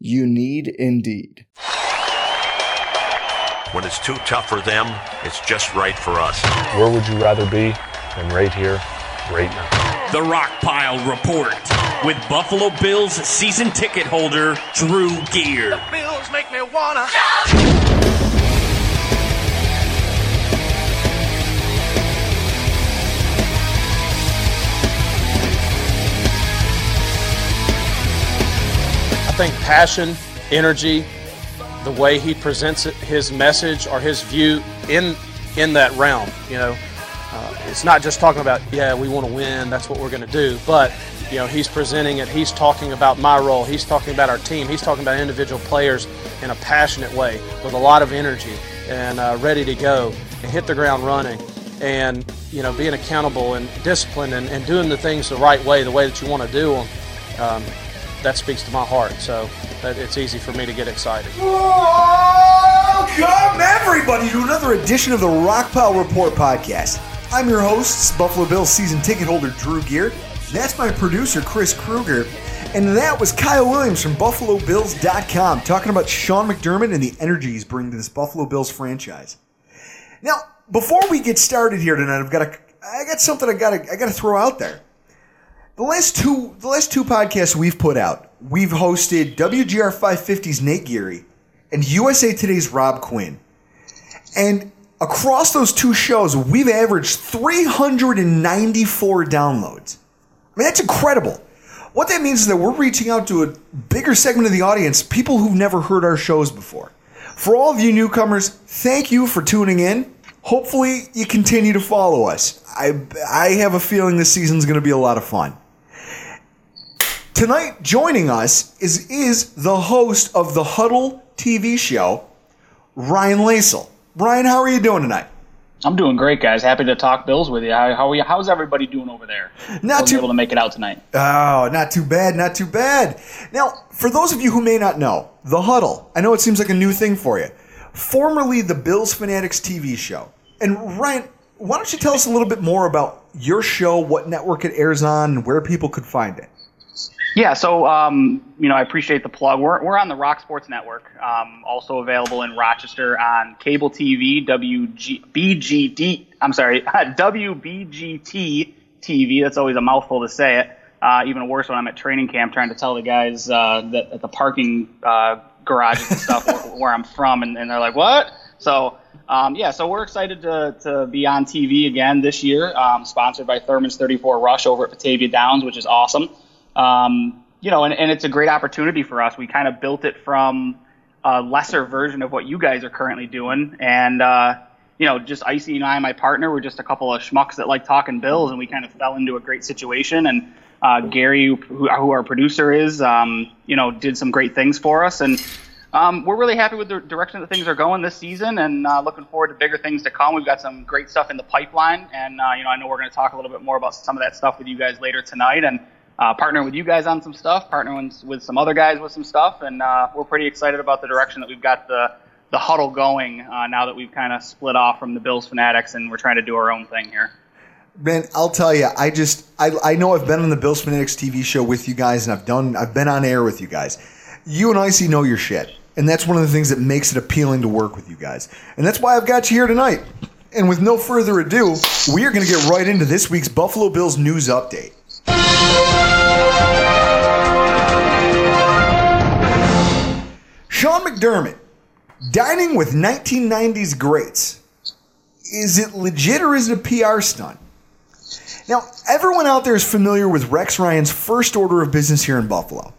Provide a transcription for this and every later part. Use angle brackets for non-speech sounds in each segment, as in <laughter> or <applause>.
You need Indeed. When it's too tough for them, it's just right for us. Where would you rather be than right here, right now? The Rock Pile Report with Buffalo Bills season ticket holder Drew Gear. The Bills make me wanna. Think passion, energy, the way he presents it, his message or his view in in that realm. You know, uh, it's not just talking about yeah we want to win, that's what we're going to do, but you know he's presenting it. He's talking about my role. He's talking about our team. He's talking about individual players in a passionate way with a lot of energy and uh, ready to go and hit the ground running. And you know, being accountable and disciplined and, and doing the things the right way, the way that you want to do them. Um, that speaks to my heart. So it's easy for me to get excited. Welcome, everybody, to another edition of the Rockpile Report podcast. I'm your host, Buffalo Bills season ticket holder Drew Gear. That's my producer, Chris Kruger. And that was Kyle Williams from BuffaloBills.com talking about Sean McDermott and the energy he's bringing to this Buffalo Bills franchise. Now, before we get started here tonight, I've got a, I got something I got I got to throw out there. The last two the last two podcasts we've put out, we've hosted WGR 550's Nate Geary and USA Today's Rob Quinn. And across those two shows, we've averaged 394 downloads. I mean, that's incredible. What that means is that we're reaching out to a bigger segment of the audience, people who've never heard our shows before. For all of you newcomers, thank you for tuning in. Hopefully, you continue to follow us. I, I have a feeling this season's going to be a lot of fun. Tonight, joining us is, is the host of the Huddle TV show, Ryan Lasal. Ryan, how are you doing tonight? I'm doing great, guys. Happy to talk Bills with you. How, how are you? How's everybody doing over there? Not Wasn't too able to make it out tonight. Oh, not too bad, not too bad. Now, for those of you who may not know, The Huddle, I know it seems like a new thing for you. Formerly the Bills Fanatics TV show. And Ryan, why don't you tell us a little bit more about your show, what network it airs on, and where people could find it? Yeah, so um, you know, I appreciate the plug. We're we're on the Rock Sports Network, um, also available in Rochester on cable TV, WG, BGD. I'm sorry, <laughs> WBGT TV. That's always a mouthful to say it. Uh, even worse when I'm at training camp trying to tell the guys uh, that at the parking uh, garages and stuff where, where, I'm from, and, and, they're like, "What?" So. Um, yeah, so we're excited to, to be on TV again this year, um, sponsored by Thurman's 34 Rush over at Batavia Downs, which is awesome. Um, you know, and, and it's a great opportunity for us. We kind of built it from a lesser version of what you guys are currently doing. And, uh, you know, just Icy and I, my partner, we're just a couple of schmucks that like talking bills, and we kind of fell into a great situation. And uh, Gary, who, who, our producer is, um, you know, did some great things for us. And um, we're really happy with the direction that things are going this season, and uh, looking forward to bigger things to come. We've got some great stuff in the pipeline, and uh, you know, I know we're going to talk a little bit more about some of that stuff with you guys later tonight. And uh, partnering with you guys on some stuff, partnering with some other guys with some stuff, and uh, we're pretty excited about the direction that we've got the the huddle going uh, now that we've kind of split off from the Bills fanatics and we're trying to do our own thing here. Man, I'll tell you, I just I, I know I've been on the Bills Fanatics TV show with you guys, and I've done I've been on air with you guys. You and Icy know your shit, and that's one of the things that makes it appealing to work with you guys, and that's why I've got you here tonight. And with no further ado, we are going to get right into this week's Buffalo Bills news update. Sean McDermott Dining with 1990s greats. Is it legit or is it a PR stunt? Now, everyone out there is familiar with Rex Ryan's first order of business here in Buffalo.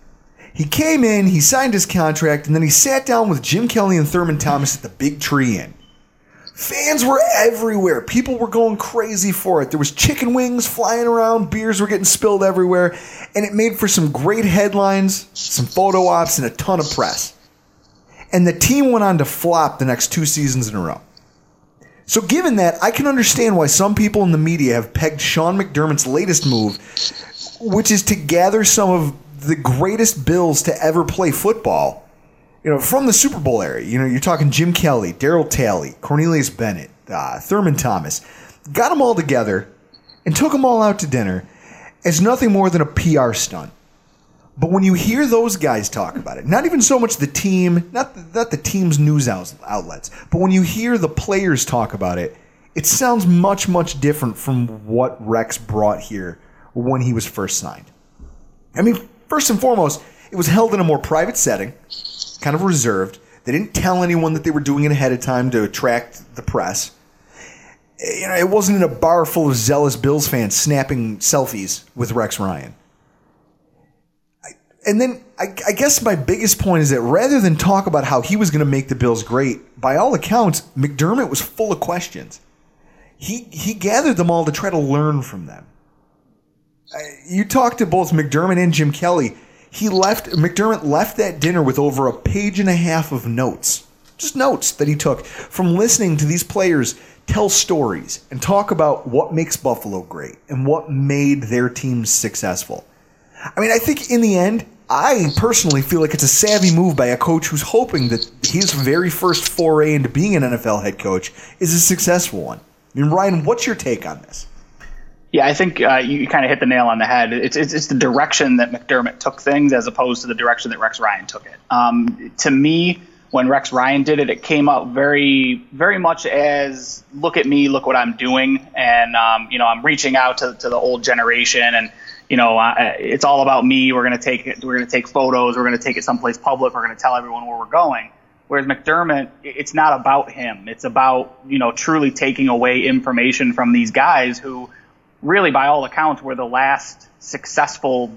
He came in, he signed his contract, and then he sat down with Jim Kelly and Thurman Thomas at the Big Tree Inn. Fans were everywhere. People were going crazy for it. There was chicken wings flying around, beers were getting spilled everywhere, and it made for some great headlines, some photo ops, and a ton of press. And the team went on to flop the next two seasons in a row. So, given that, I can understand why some people in the media have pegged Sean McDermott's latest move, which is to gather some of the greatest Bills to ever play football, you know, from the Super Bowl era. You know, you're talking Jim Kelly, Darryl Talley, Cornelius Bennett, uh, Thurman Thomas. Got them all together and took them all out to dinner as nothing more than a PR stunt. But when you hear those guys talk about it, not even so much the team, not the, not the team's news outlets, but when you hear the players talk about it, it sounds much much different from what Rex brought here when he was first signed. I mean, first and foremost, it was held in a more private setting, kind of reserved. They didn't tell anyone that they were doing it ahead of time to attract the press. You know, it wasn't in a bar full of zealous Bills fans snapping selfies with Rex Ryan and then I, I, guess my biggest point is that rather than talk about how he was going to make the Bills great, by all accounts, McDermott was full of questions. He he gathered them all to try to learn from them. You talked to both McDermott and Jim Kelly. He left McDermott left that dinner with over a page and a half of notes, just notes that he took from listening to these players tell stories and talk about what makes Buffalo great and what made their teams successful. I mean, I think in the end, I personally feel like it's a savvy move by a coach who's hoping that his very first foray into being an NFL head coach is a successful one. I mean, Ryan, what's your take on this? Yeah, I think uh, you kind of hit the nail on the head. It's, it's, it's the direction that McDermott took things as opposed to the direction that Rex Ryan took it. Um, to me, when Rex Ryan did it, it came out very, very much as look at me, look what I'm doing, and um, you know I'm reaching out to, to the old generation and you know, uh, it's all about me. We're going to take it. We're going to take photos. We're going to take it someplace public. We're going to tell everyone where we're going. Whereas McDermott, it's not about him. It's about, you know, truly taking away information from these guys who really, by all accounts, were the last successful,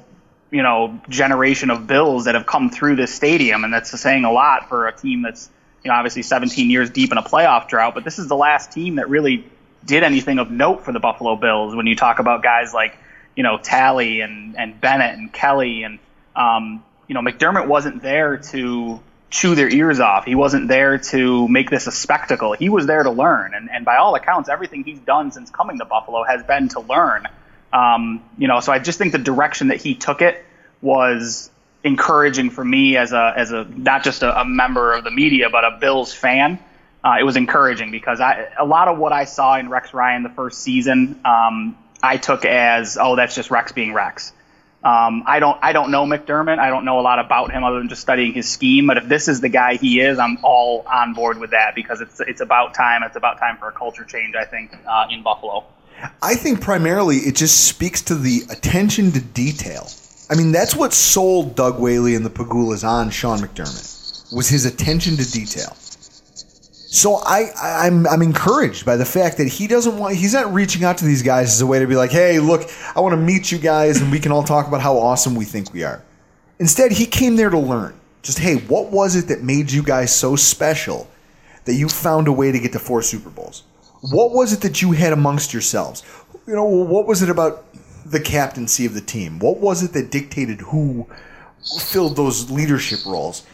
you know, generation of Bills that have come through this stadium. And that's saying a lot for a team that's, you know, obviously 17 years deep in a playoff drought. But this is the last team that really did anything of note for the Buffalo Bills when you talk about guys like, you know Talley and and Bennett and Kelly and um, you know McDermott wasn't there to chew their ears off. He wasn't there to make this a spectacle. He was there to learn, and and by all accounts, everything he's done since coming to Buffalo has been to learn. Um, you know, so I just think the direction that he took it was encouraging for me as a as a not just a, a member of the media, but a Bills fan. Uh, it was encouraging because I, a lot of what I saw in Rex Ryan the first season, um, I took as oh that's just Rex being Rex. Um, I don't I don't know McDermott. I don't know a lot about him other than just studying his scheme. But if this is the guy he is, I'm all on board with that because it's it's about time. It's about time for a culture change. I think uh, in Buffalo. I think primarily it just speaks to the attention to detail. I mean, that's what sold Doug Whaley and the Pegulas on Sean McDermott was his attention to detail. So I, I'm I'm encouraged by the fact that he doesn't want he's not reaching out to these guys as a way to be like, hey, look, I want to meet you guys and we can all talk about how awesome we think we are. Instead, he came there to learn. Just hey, what was it that made you guys so special that you found a way to get to four Super Bowls? What was it that you had amongst yourselves? You know, what was it about the captaincy of the team? What was it that dictated who filled those leadership roles?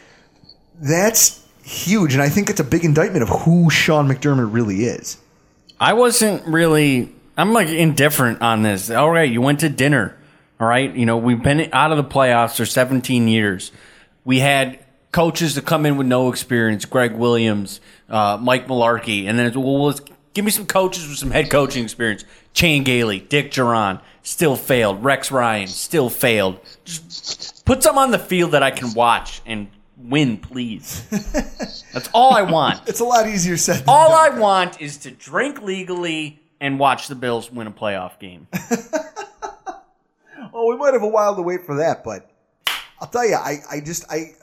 That's huge, and I think it's a big indictment of who Sean McDermott really is. I wasn't really. I'm like indifferent on this. All right, you went to dinner. All right, you know we've been out of the playoffs for 17 years. We had coaches that come in with no experience. Gregg Williams, uh, Mike Mularkey, and then it's, well, let's give me some coaches with some head coaching experience. Chan Gailey, Dick Jauron, still failed. Rex Ryan, still failed. Just put some on the field that I can watch and win, please. That's all I want. <laughs> It's a lot easier said. Than all done. I want is to drink legally and watch the Bills win a playoff game. <laughs> oh, we might have a while to wait for that, but I'll tell you, I, I just I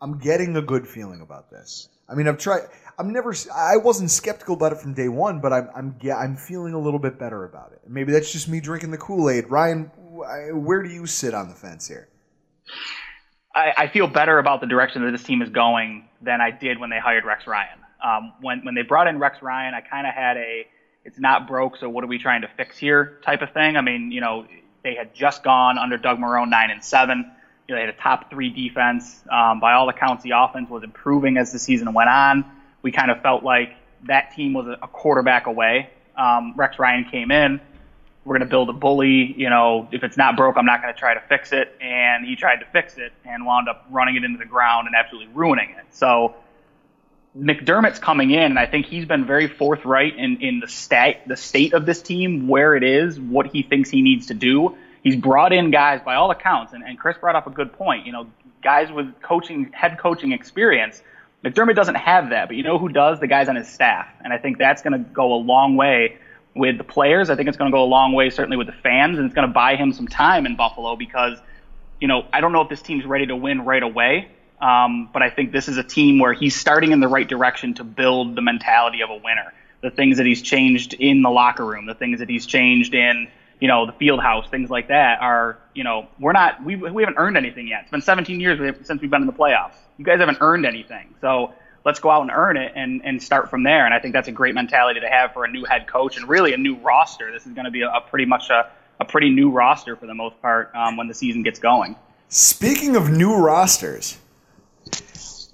I'm getting a good feeling about this. I mean, I've tried. I'm never. I wasn't skeptical about it from day one, but I'm. I'm. Yeah, I'm feeling a little bit better about it. Maybe that's just me drinking the Kool Aid. Ryan, where do you sit on the fence here? I, I, feel better about the direction that this team is going than I did when they hired Rex Ryan. Um, when when they brought in Rex Ryan, I kind of had a it's not broke, so what are we trying to fix here type of thing. I mean, you know, they had just gone under Doug Marrone nine and seven. You know, they had a top three defense. Um, by all accounts, the offense was improving as the season went on. We kind of felt like that team was a quarterback away. Um, Rex Ryan came in. We're going to build a bully. You know, if it's not broke, I'm not going to try to fix it. And he tried to fix it and wound up running it into the ground and absolutely ruining it. So McDermott's coming in, and I think he's been very forthright in, in the state the state of this team, where it is, what he thinks he needs to do. He's brought in guys by all accounts, and, and Chris brought up a good point. You know, guys with coaching head coaching experience. McDermott doesn't have that, but you know who does? The guys on his staff, and I think that's going to go a long way with the players. I think it's going to go a long way, certainly with the fans, and it's going to buy him some time in Buffalo because, you know, I don't know if this team's ready to win right away. Um, but I think this is a team where he's starting in the right direction to build the mentality of a winner. The things that he's changed in the locker room, the things that he's changed in, you know, the field house, things like that are, you know, we're not, we, we haven't earned anything yet. It's been 17 years since we've been in the playoffs. You guys haven't earned anything. So let's go out and earn it and, and start from there. And I think that's a great mentality to have for a new head coach and really a new roster. This is going to be a, a pretty much a, a pretty new roster for the most part um, when the season gets going. Speaking of new rosters,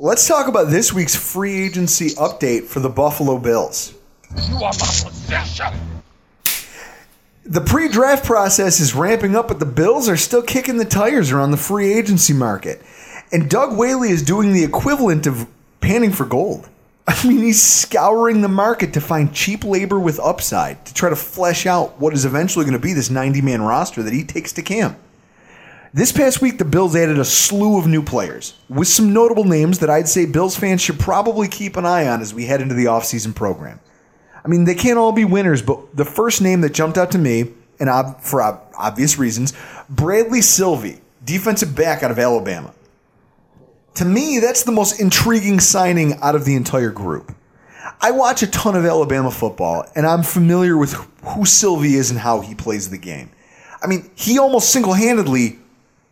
Let's talk about this week's free agency update for the Buffalo Bills. You are my possession. The pre draft process is ramping up, but the Bills are still kicking the tires around the free agency market. And Doug Whaley is doing the equivalent of panning for gold. I mean, he's scouring the market to find cheap labor with upside to try to flesh out what is eventually going to be this 90 man roster that he takes to camp. This past week, the Bills added a slew of new players, with some notable names that I'd say Bills fans should probably keep an eye on as we head into the offseason program. I mean, they can't all be winners, but the first name that jumped out to me, and for obvious reasons, Bradley Sylve, defensive back out of Alabama. To me, that's the most intriguing signing out of the entire group. I watch a ton of Alabama football, and I'm familiar with who Sylve is and how he plays the game. I mean, he almost single handedly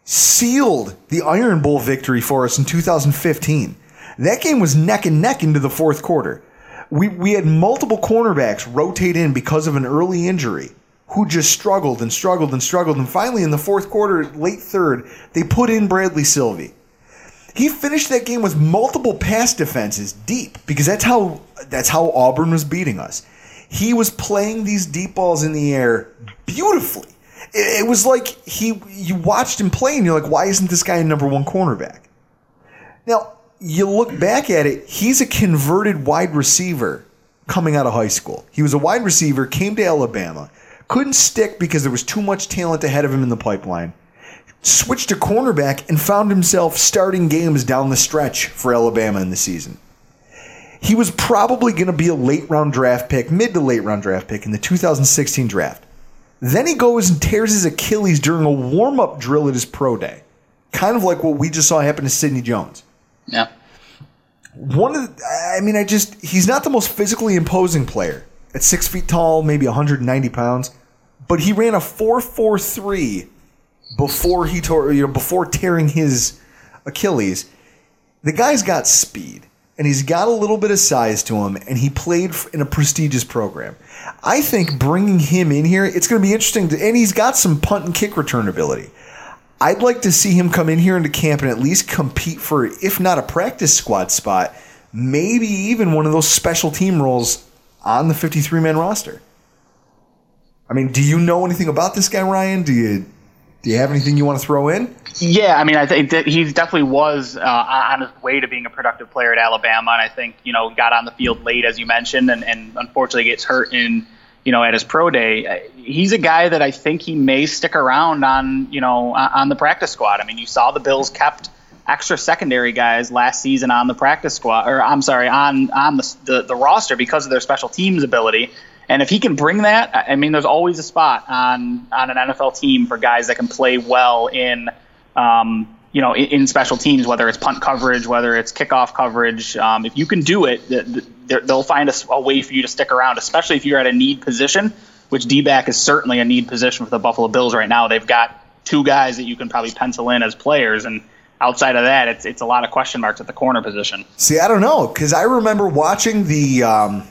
sealed the Iron Bowl victory for us in 2015. That game was neck and neck into the fourth quarter. We, we had multiple cornerbacks rotate in because of an early injury who just struggled and struggled and struggled. And finally, in the fourth quarter, late third, they put in Bradley Sylve. He finished that game with multiple pass defenses deep because that's how that's how Auburn was beating us. He was playing these deep balls in the air beautifully it, was like he you watched him play and you're like, why isn't this guy a number one cornerback? Now you look back at it, he's a converted wide receiver coming out of high school. He was a wide receiver, came to Alabama, couldn't stick because there was too much talent ahead of him in the pipeline. Switched to cornerback and found himself starting games down the stretch for Alabama in the season. He was probably going to be a late round draft pick, mid to late round draft pick in the 2016 draft. Then he goes and tears his Achilles during a warm up drill at his pro day. Kind of like what we just saw happen to Sidney Jones. Yeah. One of the, I mean, I just, he's not the most physically imposing player. At six feet tall, maybe 190 pounds, but he ran a 4.43 before he tore, you know, before tearing his Achilles. The guy's got speed and he's got a little bit of size to him, and he played in a prestigious program. I think bringing him in here, it's going to be interesting. To, and he's got some punt and kick return ability. I'd like to see him come in here into camp and at least compete for, if not a practice squad spot, maybe even one of those special team roles on the 53 man roster. I mean, do you know anything about this guy, Ryan? Do you do you have anything you want to throw in? Yeah, I mean, I think that he definitely was uh, on his way to being a productive player at Alabama, and I think you know got on the field late as you mentioned, and, and unfortunately gets hurt in you know at his pro day. He's a guy that I think he may stick around on you know on the practice squad. I mean, you saw the Bills kept extra secondary guys last season on the practice squad, or I'm sorry, on on the, the, the roster because of their special teams ability. And if he can bring that, I mean, there's always a spot on on an NFL team for guys that can play well in, um, you know, in, in, special teams, whether it's punt coverage, whether it's kickoff coverage. Um, if you can do it, the, the, they'll find a, a, way for you to stick around, especially if you're at a need position, which D back is certainly a need position for the Buffalo Bills right now. They've got two guys that you can probably pencil in as players, and outside of that, it's it's a lot of question marks at the corner position. See, I don't know because I remember watching the. Um,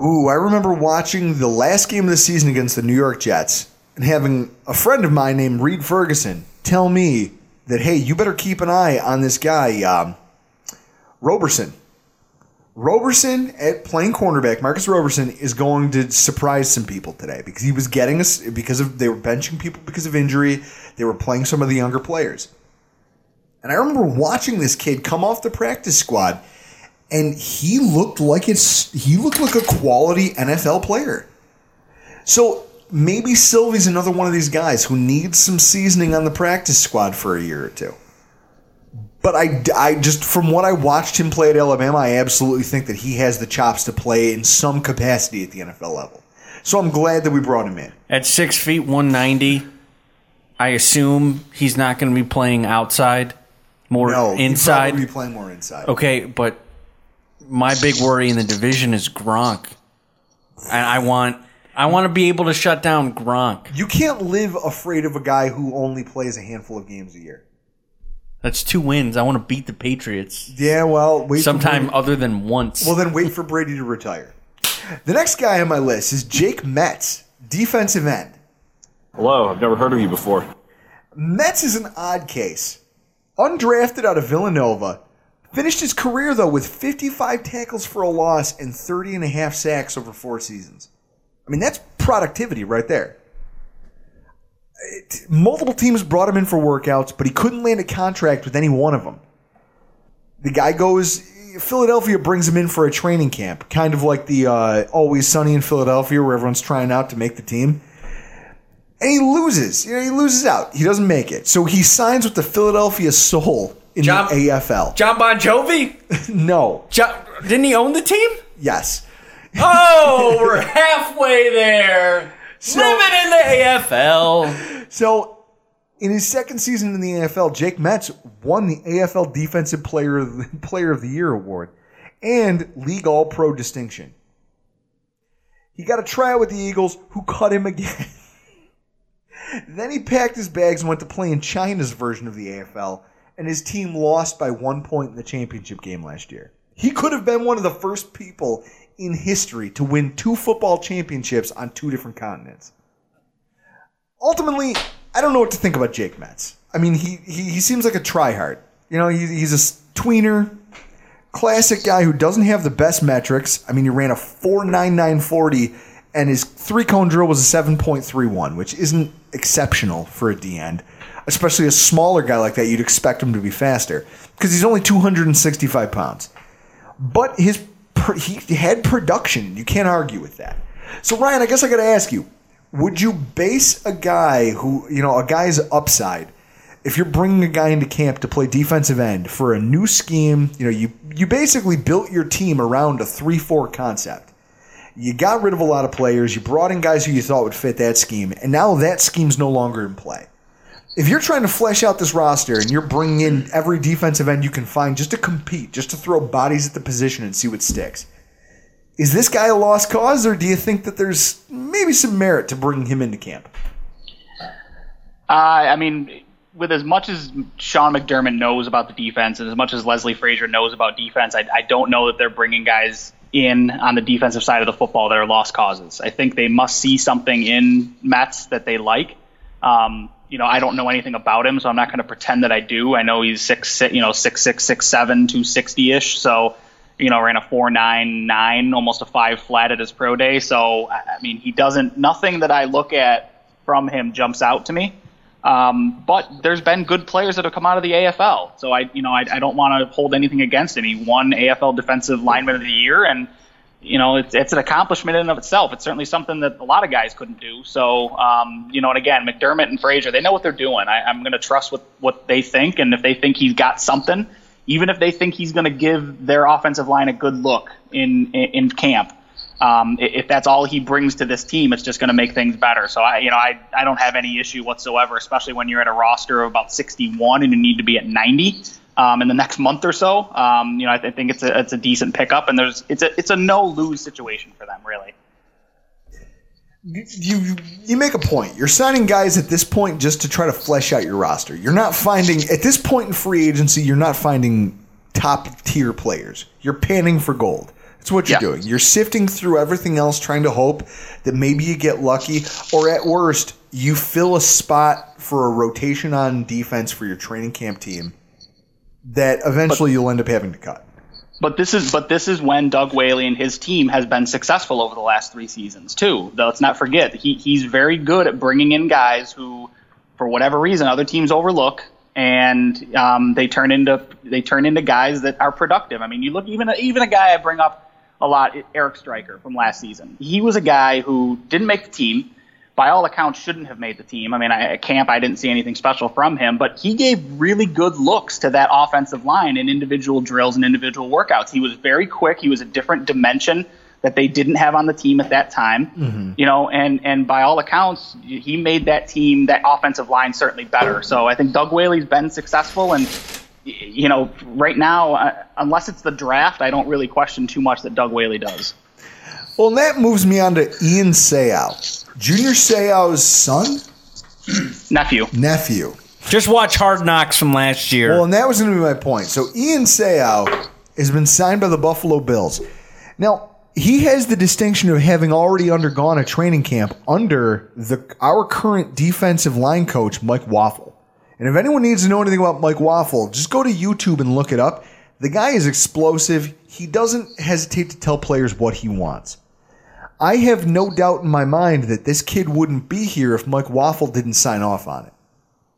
ooh, I remember watching the last game of the season against the New York Jets and having a friend of mine named Reid Ferguson tell me that hey, you better keep an eye on this guy, um, Roberson. Roberson at playing cornerback, Marcus Roberson is going to surprise some people today because he was getting us because of they were benching people because of injury. They were playing some of the younger players. And I remember watching this kid come off the practice squad and he looked like it's he looked like a quality NFL player. So maybe Sylve's another one of these guys who needs some seasoning on the practice squad for a year or two. But I, I just from what I watched him play at Alabama, I absolutely think that he has the chops to play in some capacity at the NFL level. So I'm glad that we brought him in. At six feet one ninety, I assume he's not going to be playing outside, more no, inside. He'll be playing more inside. Okay, but my big worry in the division is Gronk, and I want I want to be able to shut down Gronk. You can't live afraid of a guy who only plays a handful of games a year. That's two wins. I want to beat the Patriots. Yeah, well, wait sometime other than once. Well, then wait for Brady to retire. The next guy on my list is Jake Metz, defensive end. Hello, I've never heard of you before. Metz is an odd case. Undrafted out of Villanova, finished his career though with 55 tackles for a loss and 30 and a half sacks over four seasons. I mean, that's productivity right there multiple teams brought him in for workouts, but he couldn't land a contract with any one of them. The guy goes, Philadelphia brings him in for a training camp, kind of like the uh, Always Sunny in Philadelphia, where everyone's trying out to make the team. And he loses. You know, he loses out. He doesn't make it. So he signs with the Philadelphia Soul in John, the AFL. Jon Bon Jovi? <laughs> no. John, didn't he own the team? Yes. Oh, <laughs> we're halfway there. So, Living in the AFL. So, in his second season in the AFL, Jake Metz won the AFL Defensive Player of the, <laughs> Player of the Year award and League All Pro distinction. He got a tryout with the Eagles, who cut him again. then he packed his bags and went to play in China's version of the AFL, and his team lost by one point in the championship game last year. He could have been one of the first people in history to win two football championships on two different continents. Ultimately, I don't know what to think about Jake Metz. I mean, he, he, he seems like a tryhard. You know, he, he's a tweener, classic guy who doesn't have the best metrics. I mean, he ran a 4.9940 and his three cone drill was a 7.31, which isn't exceptional for a D end, especially a smaller guy like that. You'd expect him to be faster because he's only 265 pounds. But his he had production. You can't argue with that. So Ryan, I guess I got to ask you: Would you base a guy who you know a guy's upside? If you're bringing a guy into camp to play defensive end for a new scheme, you know you you basically built your team around a three-four concept. You got rid of a lot of players. You brought in guys who you thought would fit that scheme, and now that scheme's no longer in play if you're trying to flesh out this roster and you're bringing in every defensive end you can find just to compete, just to throw bodies at the position and see what sticks, is this guy a lost cause, or do you think that there's maybe some merit to bringing him into camp? Uh, I mean, with as much as Sean McDermott knows about the defense and as much as Leslie Frazier knows about defense, I, I don't know that they're bringing guys in on the defensive side of the football that are lost causes. I think they must see something in Metz that they like. Um, you know, I don't know anything about him, so I'm not going to pretend that I do. I know he's six, you know, six six six seven, two sixty ish. So, you know, ran a four nine nine, almost a five flat at his pro day. So, I mean, he doesn't. Nothing that I look at from him jumps out to me. Um, but there's been good players that have come out of the AFL. So I, you know, I, I don't want to hold anything against him. He won AFL Defensive Lineman of the Year, and you know, it's, it's an accomplishment in and of itself. It's certainly something that a lot of guys couldn't do. So, um, you know, and again, McDermott and Frazier, they know what they're doing. I, I'm going to trust what, what they think. And if they think he's got something, even if they think he's going to give their offensive line a good look in, in, in camp, um, if that's all he brings to this team, it's just going to make things better. So I, you know, I, I don't have any issue whatsoever, especially when you're at a roster of about 61 and you need to be at 90 um, in the next month or so. Um, you know, I, th- I think it's a it's a decent pickup, and there's it's a it's a no lose situation for them, really. you you make a point. You're signing guys at this point just to try to flesh out your roster. You're not finding at this point in free agency. You're not finding top tier players. You're panning for gold. That's what you're Yeah. doing. You're sifting through everything else, trying to hope that maybe you get lucky, or at worst, you fill a spot for a rotation on defense for your training camp team that eventually you'll end up having to cut. But this is but this is when Doug Whaley and his team has been successful over the last three seasons too. Though let's not forget he he's very good at bringing in guys who, for whatever reason, other teams overlook, and um, they turn into they turn into guys that are productive. I mean, you look even even a guy I bring up a lot, Eric Striker from last season. He was a guy who didn't make the team. By all accounts, shouldn't have made the team. I mean, I, at camp, I didn't see anything special from him, but he gave really good looks to that offensive line in individual drills and individual workouts. He was very quick. He was a different dimension that they didn't have on the team at that time. Mm-hmm. You know, and and by all accounts, he made that team, that offensive line, certainly better. So I think Doug Whaley's been successful, and you know, right now, uh, unless it's the draft, I don't really question too much that Doug Whaley does. Well, and that moves me on to Ian Seau. Junior Seau's son? Nephew. Nephew. Just watch Hard Knocks from last year. Well, and that was going to be my point. So Ian Seau has been signed by the Buffalo Bills. Now, he has the distinction of having already undergone a training camp under the our current defensive line coach, Mike Waufle. And if anyone needs to know anything about Mike Waufle, just go to YouTube and look it up. The guy is explosive. He doesn't hesitate to tell players what he wants. I have no doubt in my mind that this kid wouldn't be here if Mike Waufle didn't sign off on it.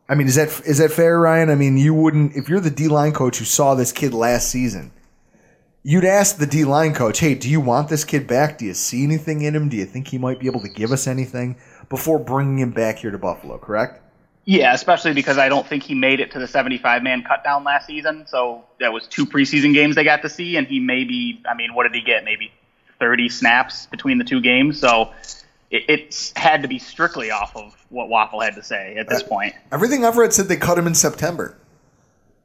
I mean, is that is that fair, Ryan? I mean, you wouldn't if you're the D line coach who saw this kid last season. You'd ask the D line coach, "Hey, do you want this kid back? Do you see anything in him? Do you think he might be able to give us anything before bringing him back here to Buffalo?" Correct? Yeah, especially because I don't think he made it to the 75 man cutdown last season. So that was two preseason games they got to see, and he maybe, I mean, what did he get? Maybe 30 snaps between the two games. So it, it's had to be strictly off of what Waufle had to say at this uh, point. Everything I've read said they cut him in September,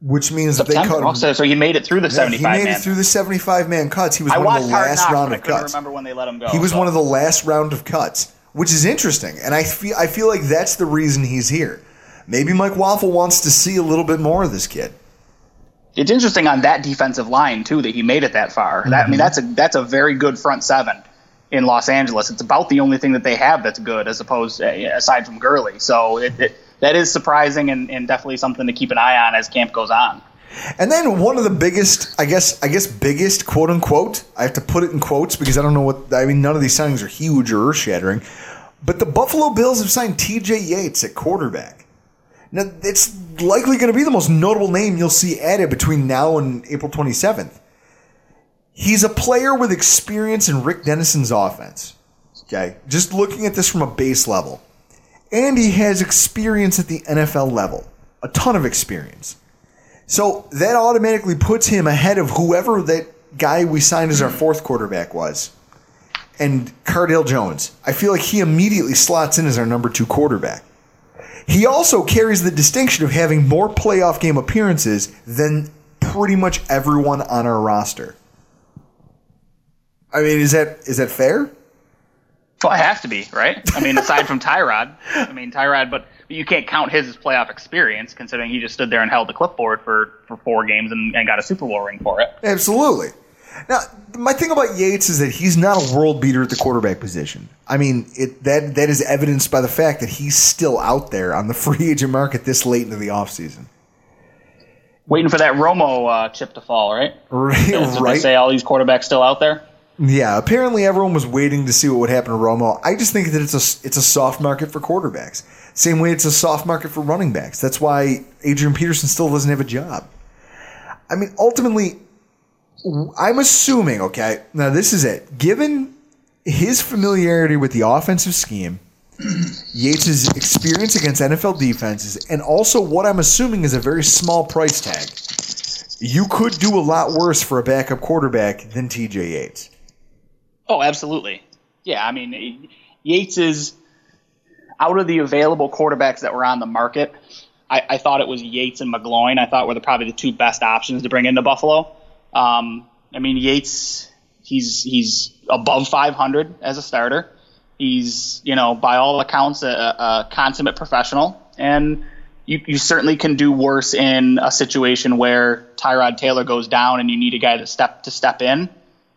which means that they cut September. him. So, he made it through the Yeah, 75 he made man. it through the 75 man cuts. He was I one of the last Knocks, round I of cuts. remember when they let him go. He was so. one of the last round of cuts, which is interesting, and I feel I feel like that's the reason he's here. Maybe Mike Waufle wants to see a little bit more of this kid. It's interesting on that defensive line too that he made it that far. That, I Mm-hmm. mean, that's a that's a very good front seven in Los Angeles. It's about the only thing that they have that's good, as opposed uh, aside from Gurley. So it, it, that is surprising and, and definitely something to keep an eye on as camp goes on. And then one of the biggest, I guess, I guess biggest quote unquote. I have to put it in quotes because I don't know what. I mean, none of these signings are huge or earth shattering. But the Buffalo Bills have signed T.J. Yates at quarterback. Now it's likely going to be the most notable name you'll see added between now and April 27th. He's a player with experience in Rick Dennison's offense. Okay, just looking at this from a base level, and he has experience at the NFL level, a ton of experience. So that automatically puts him ahead of whoever that guy we signed as our fourth quarterback was. And Cardale Jones. I feel like he immediately slots in as our number two quarterback. He also carries the distinction of having more playoff game appearances than pretty much everyone on our roster. I mean, is that is that fair? Well, it has to be, right? I mean, aside from Tyrod, I mean Tyrod, but you can't count his as playoff experience, considering he just stood there and held the clipboard for, for four games and, and got a Super Bowl ring for it. Absolutely. Now, my thing about Yates is that he's not a world beater at the quarterback position. I mean, it that that is evidenced by the fact that he's still out there on the <laughs> free agent market this late into the offseason. Waiting for that Romo uh, chip to fall, right? <laughs> Right, what they right. say all these quarterbacks still out there. Yeah, apparently everyone was waiting to see what would happen to Romo. I just think that it's a it's a soft market for quarterbacks. Same way it's a soft market for running backs. That's why Adrian Peterson still doesn't have a job. I mean, ultimately, I'm assuming. Okay, now this is it. Given his familiarity with the offensive scheme, Yates' experience against NFL defenses, and also what I'm assuming is a very small price tag, you could do a lot worse for a backup quarterback than TJ Yates. Oh, absolutely. Yeah, I mean, Yates is out of the available quarterbacks that were on the market. I, I thought it was Yates and McGloin. I thought were the, probably the two best options to bring into Buffalo. Um, I mean, Yates, he's he's above 500 as a starter. He's you know by all accounts a, a consummate professional, and you, you certainly can do worse in a situation where Tyrod Taylor goes down and you need a guy to step to step in.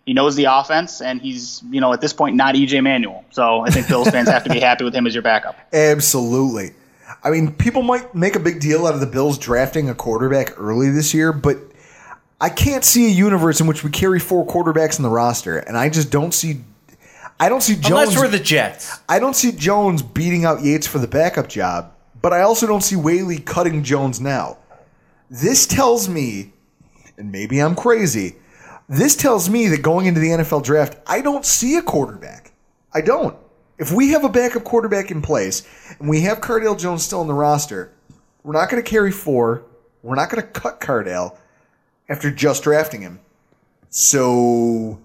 He knows the offense, and he's you know at this point not EJ Manuel. So I think Bills fans have to be happy with him as your backup. <laughs> Absolutely. I mean, people might make a big deal out of the Bills drafting a quarterback early this year, but I can't see a universe in which we carry four quarterbacks in the roster, and I just don't see. I don't see Jones. Unless we're the Jets. I don't see Jones beating out Yates for the backup job, but I also don't see Whaley cutting Jones now. This tells me, and maybe I'm crazy, this tells me that going into the NFL draft, I don't see a quarterback. I don't. If we have a backup quarterback in place and we have Cardale Jones still on the roster, we're not going to carry four. We're not going to cut Cardale after just drafting him. So,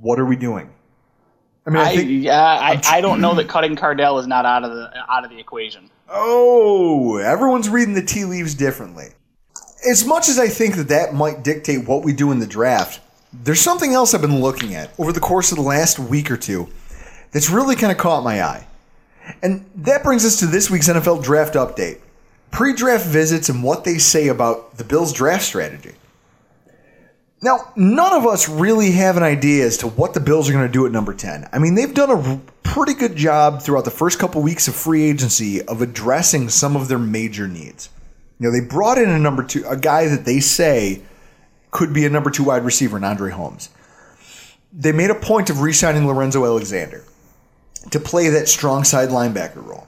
what are we doing? I mean, I, I think, yeah, I, I don't know that <laughs> cutting Cardale is not out of the out of the equation. Oh, everyone's reading the tea leaves differently. As much as I think that that might dictate what we do in the draft, there's something else I've been looking at over the course of the last week or two that's really kind of caught my eye. And that brings us to this week's NFL draft update pre draft visits and what they say about the Bills' draft strategy. Now, none of us really have an idea as to what the Bills are going to do at number 10. I mean, they've done a pretty good job throughout the first couple weeks of free agency of addressing some of their major needs. You know, they brought in a number two, a guy that they say could be a number two wide receiver in Andre Holmes. They made a point of re signing Lorenzo Alexander to play that strong side linebacker role.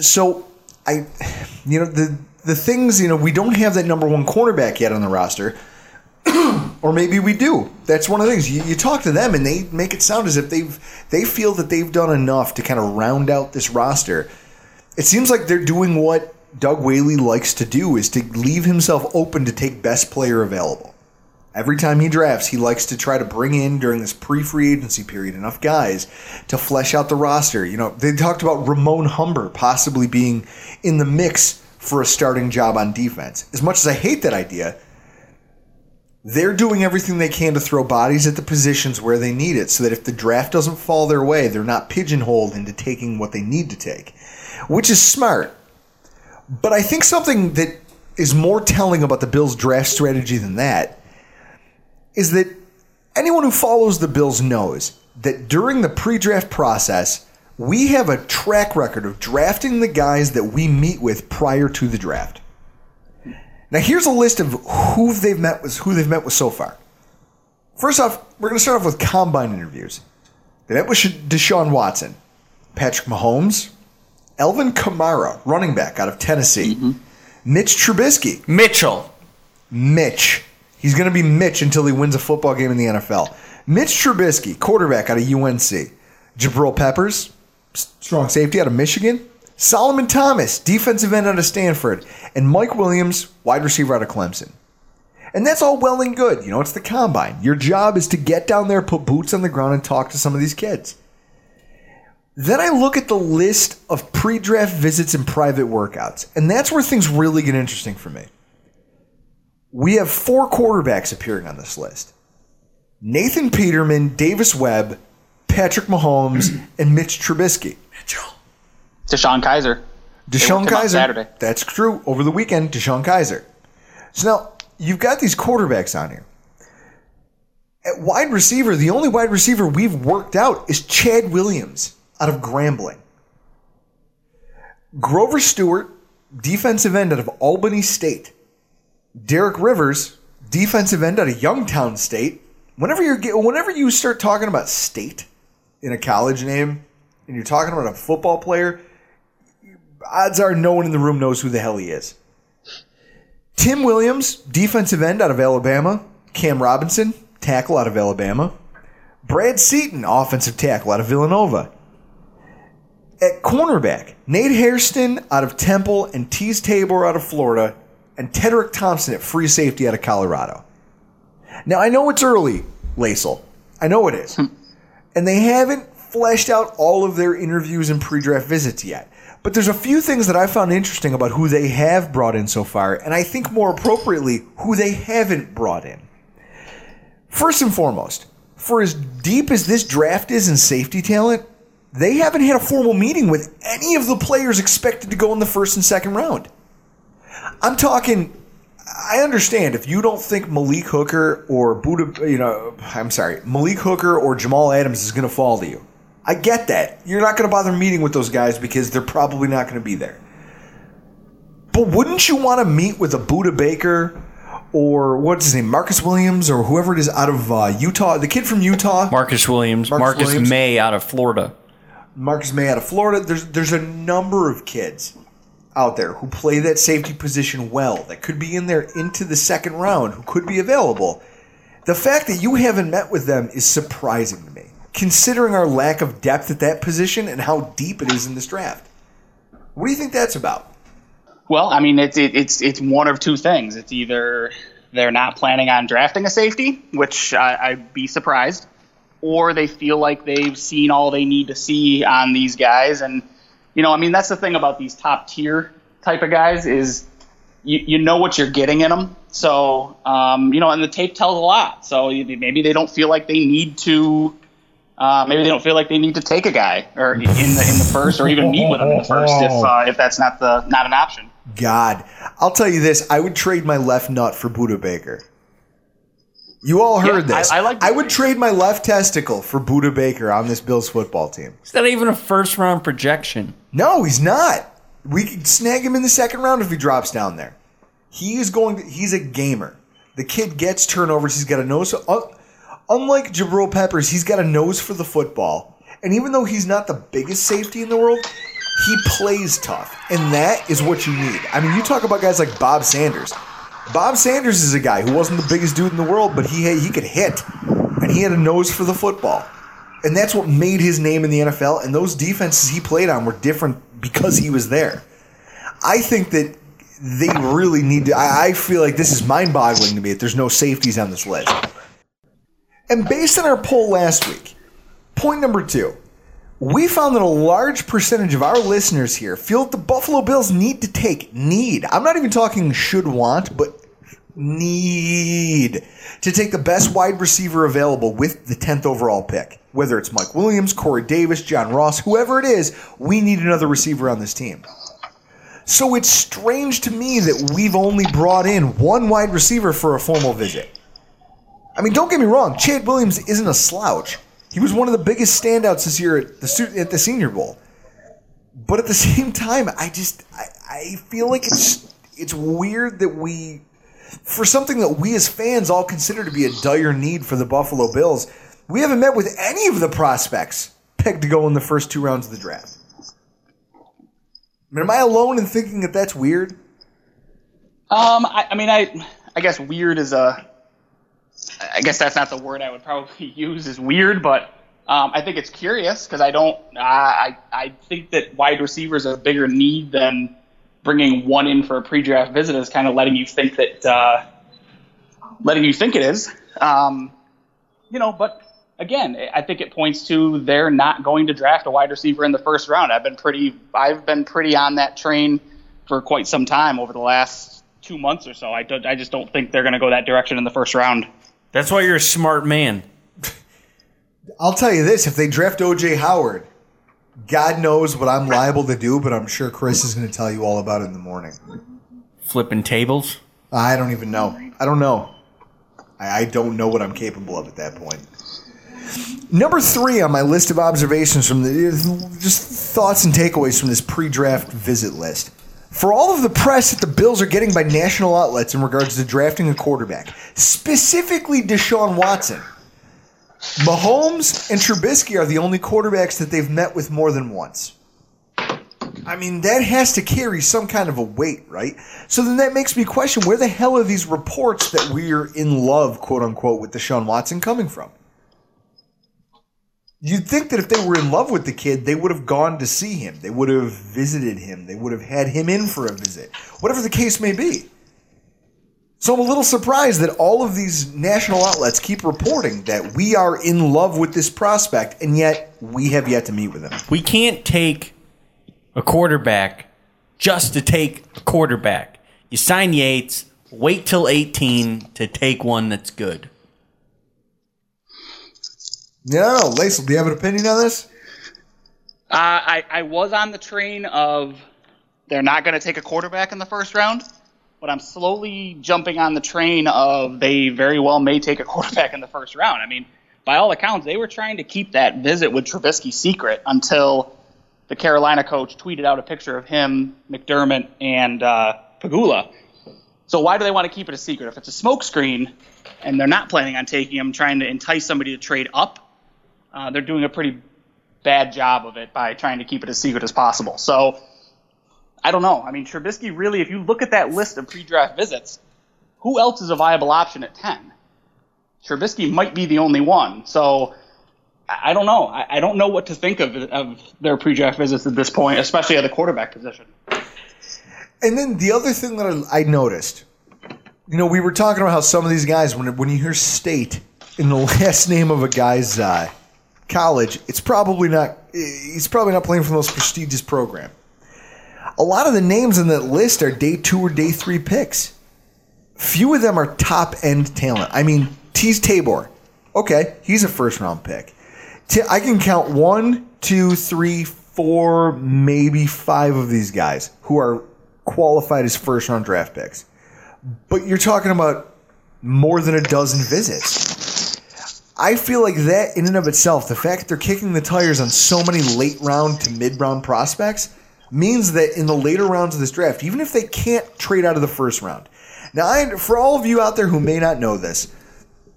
So I, <sighs> you know, the the things you know we don't have that number one cornerback yet on the roster, <clears throat> or maybe we do. That's one of the things you, you talk to them and they make it sound as if they've they feel that they've done enough to kind of round out this roster. It seems like they're doing what Doug Whaley likes to do is to leave himself open to take best player available. Every time he drafts, he likes to try to bring in during this pre-free agency period enough guys to flesh out the roster. You know, they talked about Ramon Humber possibly being in the mix for a starting job on defense. As much as I hate that idea, they're doing everything they can to throw bodies at the positions where they need it so that if the draft doesn't fall their way, they're not pigeonholed into taking what they need to take, which is smart. But I think something that is more telling about the Bills' draft strategy than that is that anyone who follows the Bills knows that during the pre draft process, we have a track record of drafting the guys that we meet with prior to the draft. Now here's a list of who they've met with who they've met with so far. First off, we're going to start off with combine interviews. They met with Deshaun Watson, Patrick Mahomes, Alvin Kamara, running back out of Tennessee, mm-hmm. Mitch Trubisky, Mitchell, Mitch, He's going to be Mitch until he wins a football game in the NFL. Mitch Trubisky, quarterback out of UNC. Jabril Peppers, strong safety out of Michigan. Solomon Thomas, defensive end out of Stanford. And Mike Williams, wide receiver out of Clemson. And that's all well and good. You know, it's the combine. Your job is to get down there, put boots on the ground, and talk to some of these kids. Then I look at the list of pre draft visits and private workouts, and that's where things really get interesting for me. We have four quarterbacks appearing on this list Nathan Peterman, Davis Webb, Patrick Mahomes, and Mitch Trubisky. Mitchell. DeShone Kizer. DeShone Kizer. Saturday. That's true. Over the weekend, DeShone Kizer. So now you've got these quarterbacks on here. At wide receiver, the only wide receiver we've worked out is Chad Williams out of Grambling. Grover Stewart, defensive end out of Albany State. Derek Rivers, defensive end out of Youngstown State. Whenever you whenever you start talking about state in a college name, and you're talking about a football player, odds are no one in the room knows who the hell he is. Tim Williams, defensive end out of Alabama. Cam Robinson, tackle out of Alabama. Brad Seaton, offensive tackle out of Villanova. At cornerback, Nate Hairston out of Temple and Teez Tabor out of Florida and Tedric Thompson at free safety out of Colorado. Now, I know it's early, Lasal, I know it is. Hmm. and they haven't fleshed out all of their interviews and pre draft visits yet. But there's a few things that I found interesting about who they have brought in so far, and I think more appropriately, who they haven't brought in. First and foremost, for as deep as this draft is in safety talent, they haven't had a formal meeting with any of the players expected to go in the first and second round. I'm talking. I understand if you don't think Malik Hooker or Budda, you know, I'm sorry, Malik Hooker or Jamal Adams is going to fall to you. I get that. You're not going to bother meeting with those guys because they're probably not going to be there. But wouldn't you want to meet with a Budda Baker or what's his name, Marcus Williams or whoever it is out of uh, Utah, the kid from Utah, Marcus Williams, Marcus Marcus Williams. Maye out of Florida. Marcus Maye out of Florida. There's there's a number of kids out there who play that safety position well that could be in there into the second round who could be available. The fact that you haven't met with them is surprising to me, considering our lack of depth at that position and how deep it is in this draft. What do you think that's about? Well, I mean, it's it, it's it's one of two things. It's either they're not planning on drafting a safety, which I, I'd be surprised, or they feel like they've seen all they need to see on these guys. And you know, I mean, that's the thing about these top tier type of guys is you, you know what you're getting in them. So um, you know, and the tape tells a lot. So maybe they don't feel like they need to. Uh, maybe they don't feel like they need to take a guy or in the in the first, or even meet with him in the first if uh, if that's not the not an option. God, I'll tell you this: I would trade my left nut for Budda Baker. You all heard Yeah, this. I like I would trade my left testicle for Budda Baker on this Bills football team. Is that even a first round projection? No, he's not. We could snag him in the second round if he drops down there. He is going. To, he's a gamer. The kid gets turnovers. He's got a nose. un- unlike Jabril Peppers, he's got a nose for the football. And even though he's not the biggest safety in the world, he plays tough, and that is what you need. I mean, you talk about guys like Bob Sanders. Bob Sanders is a guy who wasn't the biggest dude in the world, but he had, he could hit, and he had a nose for the football, and that's what made his name in the NFL. And those defenses he played on were different because he was there. I think that they really need to. I, I feel like this is mind boggling to me that there's no safeties on this list. And based on our poll last week, point number two, we found that a large percentage of our listeners here feel that the Buffalo Bills need to take, need, I'm not even talking should want, but need to take the best wide receiver available with the 10th overall pick. Whether it's Mike Williams, Corey Davis, John Ross, whoever it is, we need another receiver on this team. So it's strange to me that we've only brought in one wide receiver for a formal visit. I mean, don't get me wrong, Chad Williams isn't a slouch. He was one of the biggest standouts this year at the at the Senior Bowl. But at the <laughs> same time, I just I, I feel like it's it's weird that we for something that we as fans all consider to be a dire need for the Buffalo Bills, we haven't met with any of the prospects pegged to go in the first two rounds of the draft. I mean, am I alone in thinking that that's weird? Um, I, I mean, I I guess weird is a. I guess that's not the word I would probably <laughs> use. Is weird, but um, I think it's curious because I don't. I I think that wide receivers are a bigger need than bringing one in for a pre-draft visit is kind of letting you think that. Uh, letting you think it is. Um, you know, but again, I think it points to they're not going to draft a wide receiver in the first round. I've been pretty, I've been pretty on that train for quite some time over the last two months or so. I, don't, I just don't think they're going to go that direction in the first round. That's why you're a smart man. I'll tell you this: if they draft OJ Howard, God knows what I'm liable to do, but I'm sure Chris is going to tell you all about it in the morning. Flipping tables. I don't even know. I don't know. I, I don't know what I'm capable of at that point. Number three on my list of observations from the just thoughts and takeaways from this pre-draft visit list. For all of the press that the Bills are getting by national outlets in regards to drafting a quarterback, specifically Deshaun Watson, Mahomes and Trubisky are the only quarterbacks that they've met with more than once. I mean, that has to carry some kind of a weight, right? So then that makes me question where the hell are these reports that we're in love, quote unquote, with Deshaun Watson coming from? You'd think that if they were in love with the kid, they would have gone to see him. They would have visited him. They would have had him in for a visit. Whatever the case may be. So I'm a little surprised that all of these national outlets keep reporting that we are in love with this prospect, and yet we have yet to meet with him. We can't take a quarterback just to take a quarterback. You sign Yates, wait till 18 to take one that's good. No, Lace, do you have an opinion on this? Uh, I, I was on the train of they're not going to take a quarterback in the first round, but I'm slowly jumping on the train of they very well may take a quarterback in the first round. I mean, by all accounts, they were trying to keep that visit with Trubisky secret until the Carolina coach tweeted out a picture of him, McDermott, and uh, Pegula. So why do they want to keep it a secret? If it's a smokescreen and they're not planning on taking him, trying to entice somebody to trade up, uh, they're doing a pretty bad job of it by trying to keep it as secret as possible. So I don't know. I mean, Trubisky really, if you look at that list of pre-draft visits, who else is a viable option at 10? Trubisky might be the only one. So I don't know. I, don't know what to think of, of their pre-draft visits at this point, especially at the quarterback position. And then the other thing that I, I noticed, you know, we were talking about how some of these guys, when when you hear state in the <laughs> last name of a guy's uh, college, it's probably not. He's probably not playing for the most prestigious program. A lot of the names in that list are day two or day three picks. Few of them are top end talent. I mean, Teez Tabor, okay, he's a first round pick. I can count one, two, three, four, maybe five of these guys who are qualified as first round draft picks. But you're talking about more than a dozen visits. I feel like that in and of itself, the fact they're kicking the tires on so many late round to mid round prospects means that in the later rounds of this draft, even if they can't trade out of the first round. Now, I, for all of you out there who may not know this,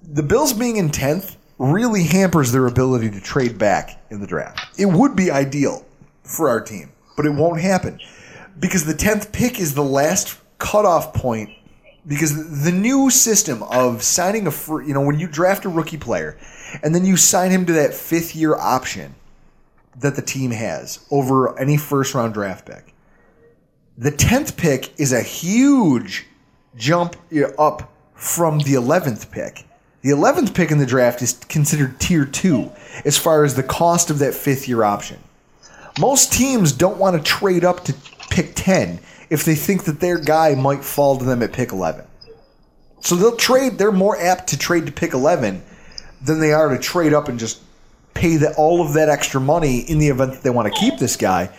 the Bills being in 10th really hampers their ability to trade back in the draft. It would be ideal for our team, but it won't happen because the 10th pick is the last cutoff point because the new system of signing a free, you know when you draft a rookie player and then you sign him to that fifth year option that the team has over any first round draft pick the 10th pick is a huge jump up from the 11th pick. The 11th pick in the draft is considered tier 2 as far as the cost of that fifth year option. Most teams don't want to trade up to pick 10 if they think that their guy might fall to them at pick 11. So they'll trade, they're more apt to trade to pick 11 than they are to trade up and just pay the, all of that extra money in the event that they want to keep this guy.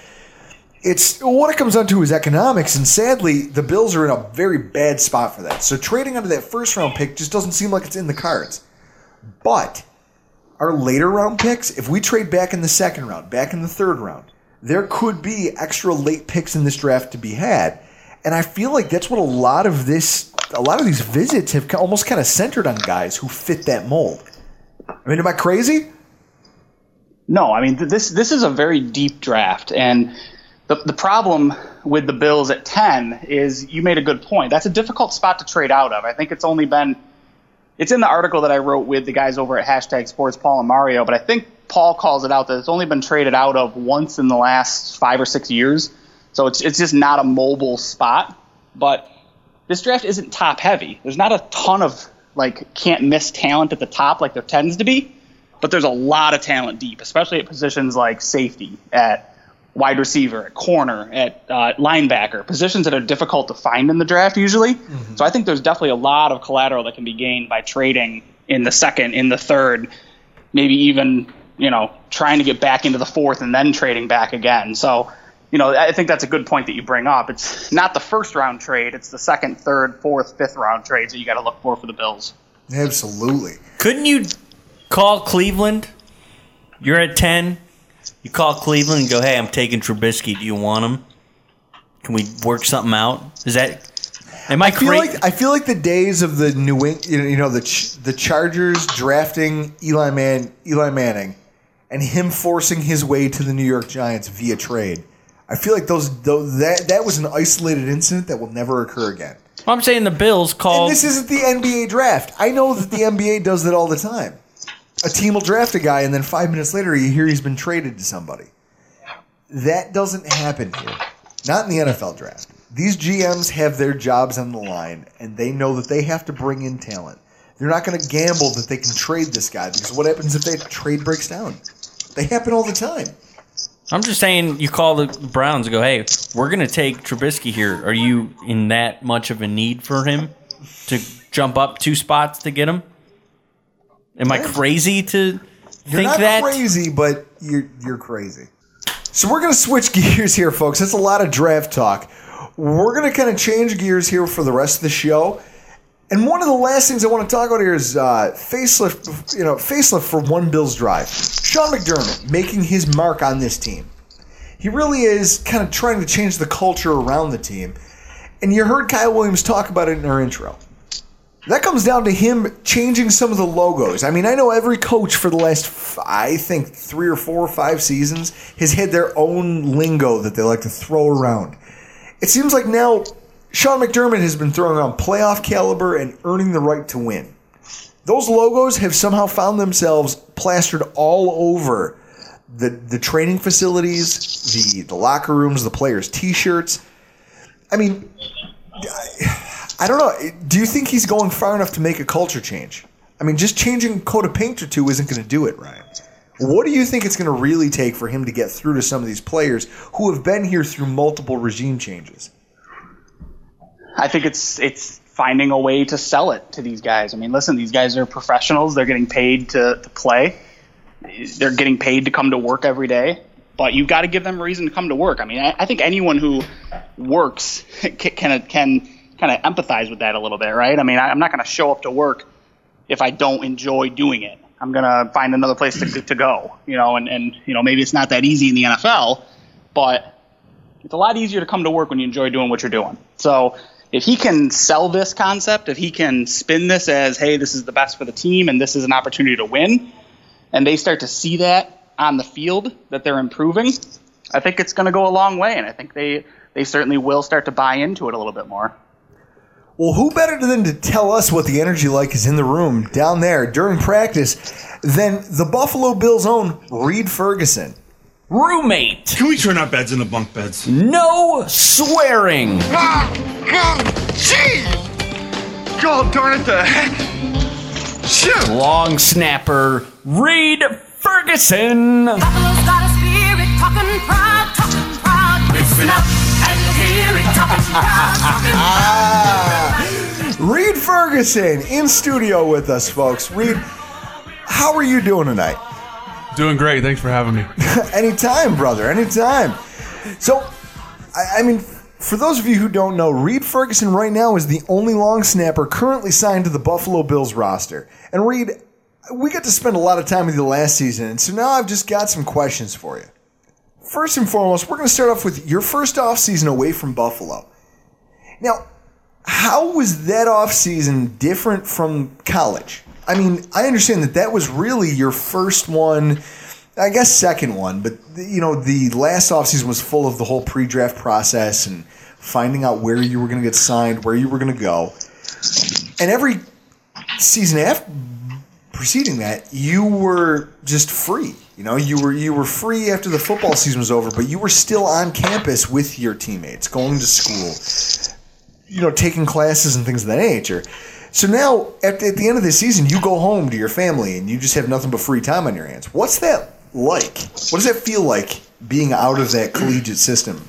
It's what it comes down to is economics, and sadly, the Bills are in a very bad spot for that. So trading under that first round pick just doesn't seem like it's in the cards. But our later round picks, if we trade back in the second round, back in the third round, there could be extra late picks in this draft to be had. And I feel like that's what a lot of this, a lot of these visits have almost kind of centered on guys who fit that mold. I mean, am I crazy? No, I mean this this is a very deep draft, and the the problem with the Bills at ten is you made a good point. That's a difficult spot to trade out of. I think it's only been it's in the article that I wrote with the guys over at hashtag Sports Paul and Mario, but I think Paul calls it out that it's only been traded out of once in the last five or six years. So it's it's just not a mobile spot. But this draft isn't top heavy. There's not a ton of like can't miss talent at the top like there tends to be, but there's a lot of talent deep, especially at positions like safety, at wide receiver, at corner, at uh, linebacker, positions that are difficult to find in the draft usually. So I think there's definitely a lot of collateral that can be gained by trading in the second, in the third, maybe even you know trying to get back into the fourth and then trading back again. So you know I think that's a good point that you bring up. It's not the first round trade; it's the second, third, fourth, fifth round trades that you got to look for for the Bills. Absolutely. Couldn't you call Cleveland? You're at 10. You call Cleveland and go, hey, I'm taking Trubisky. Do you want him? Can we work something out? Is that. Am I, I feel crazy? like I feel like the days of the New England, you know, you know the Ch- the Chargers drafting Eli Man Eli Manning, and him forcing his way to the New York Giants via trade. I feel like those, those that that was an isolated incident that will never occur again. Well, I'm saying the Bills called. And this isn't the NBA draft. I know that the NBA does that all the time. A team will draft a guy, and then five minutes later, you hear he's been traded to somebody. That doesn't happen here. Not in the NFL draft. These GMs have their jobs on the line, and they know that they have to bring in talent. They're not going to gamble that they can trade this guy because what happens if that trade breaks down? They happen all the time. I'm just saying, you call the Browns and go, "Hey, we're going to take Trubisky here. Are you in that much of a need for him to jump up two spots to get him?" Am I crazy to You're think not that? crazy, but you're you're crazy. So we're gonna switch <laughs> gears here, folks. That's a lot of draft talk. We're gonna kind of change gears here for the rest of the show. And one of the last things I want to talk about here is uh, facelift. You know, facelift for One Bills Drive. Sean McDermott making his mark on this team. He really is kind of trying to change the culture around the team. And you heard Kyle Williams talk about it in our intro. That comes down to him changing some of the logos. I mean, I know every coach for the last, I think, three or four or five seasons has had their own lingo that they like to throw around. It seems like now Sean McDermott has been throwing around playoff caliber and earning the right to win. Those logos have somehow found themselves plastered all over the the training facilities, the the locker rooms, the players' T-shirts. I mean, I don't know. Do you think he's going far enough to make a culture change? I mean, just changing coat of paint or two isn't going to do it, Ryan. What do you think it's going to really take for him to get through to some of these players who have been here through multiple regime changes? I think it's it's finding a way to sell it to these guys. I mean, listen, these guys are professionals. They're getting paid to, to play. They're getting paid to come to work every day. But you've got to give them a reason to come to work. I mean, I, I think anyone who works <laughs> can, can kind of empathize with that a little bit, right? I mean, I, I'm not going to show up to work if I don't enjoy doing it. I'm going to find another place to, to go, you know, and, and, you know, maybe it's not that easy in the NFL, but it's a lot easier to come to work when you enjoy doing what you're doing. So if he can sell this concept, if he can spin this as, hey, this is the best for the team and this is an opportunity to win, and they start to see that on the field that they're improving, I think it's going to go a long way, and I think they they certainly will start to buy into it a little bit more. Well, who better than to tell us what the energy like is in the room down there during practice than the Buffalo Bills' own Reid Ferguson? Roommate. Can we turn our beds into bunk beds? No swearing. Ah, God, jeez! God darn it, the heck! Shit! Long snapper, Reid Ferguson. Buffalo's got a spirit, talking proud, talking proud. Listen up and hear it, talking proud, talking Ah, Reid Ferguson in studio with us, folks. Reid, how are you doing tonight? Doing great. Thanks for having me. <laughs> anytime, brother. Anytime. So, I, I mean, for those of you who don't know, Reid Ferguson right now is the only long snapper currently signed to the Buffalo Bills roster. And Reid, we got to spend a lot of time with you last season, and so now I've just got some questions for you. First and foremost, we're going to start off with your first offseason away from Buffalo. Now, how was that offseason different from college? I mean, I understand that that was really your first one, I guess second one, but you know, the last offseason was full of the whole pre-draft process and finding out where you were going to get signed, where you were going to go. And every season after preceding that, you were just free. You know, you were you were free after the football season was over, but you were still on campus with your teammates, going to school, you know, taking classes and things of that nature. So now, at, at the end of the season, you go home to your family and you just have nothing but free time on your hands. What's that like? What does that feel like being out of that collegiate system?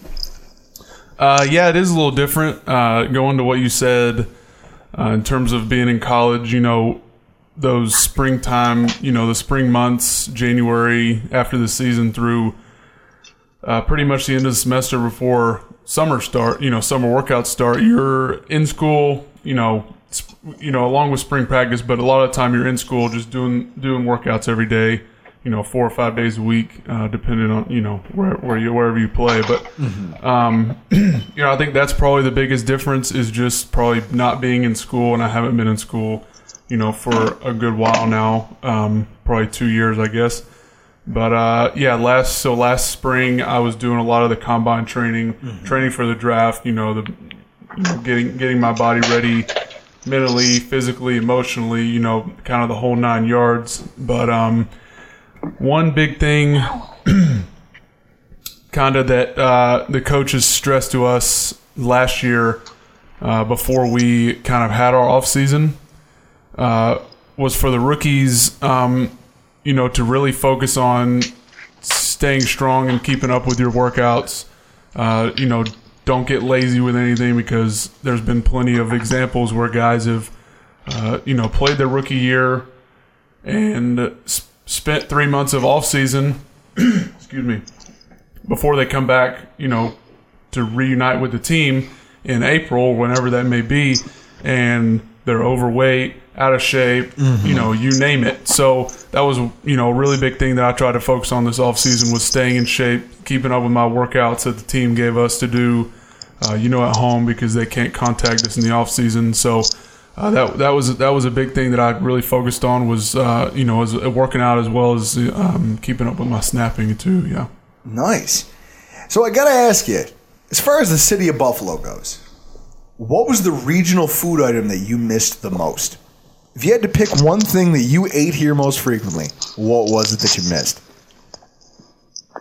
Uh, yeah, it is a little different. Uh, going to what you said uh, in terms of being in college, you know, those springtime, you know, the spring months, January after the season through uh, pretty much the end of the semester before summer start, you know, summer workouts start. You're in school, you know, you know, along with spring practice, but a lot of the time you're in school just doing doing workouts every day. You know, four or five days a week, uh, depending on you know where, where you wherever you play. But um, <clears throat> you know, I think that's probably the biggest difference is just probably not being in school, and I haven't been in school, you know, for a good while now, um, probably two years, I guess. But uh, yeah, last so last spring I was doing a lot of the combine training, training for the draft. You know, the getting getting my body ready, mentally, physically, emotionally. You know, kind of the whole nine yards. But um, one big thing, <clears throat> kind of that uh, the coaches stressed to us last year uh, before we kind of had our off season uh, was for the rookies, um, you know, to really focus on staying strong and keeping up with your workouts. Uh, you know, don't get lazy with anything because there's been plenty of examples where guys have, uh, you know, played their rookie year and s- spent three months of off season. <clears throat> excuse me. Before they come back, you know, to reunite with the team in April, whenever that may be, and they're overweight, out of shape, you know, you name it. So that was, you know, a really big thing that I tried to focus on this off season was staying in shape, keeping up with my workouts that the team gave us to do, uh, you know, at home because they can't contact us in the off season. So uh, that that was that was a big thing that I really focused on was, uh, you know, as working out as well as um, keeping up with my snapping too. Yeah. Nice. So I got to ask you, as far as the city of Buffalo goes, what was the regional food item that you missed the most? If you had to pick one thing that you ate here most frequently, what was it that you missed?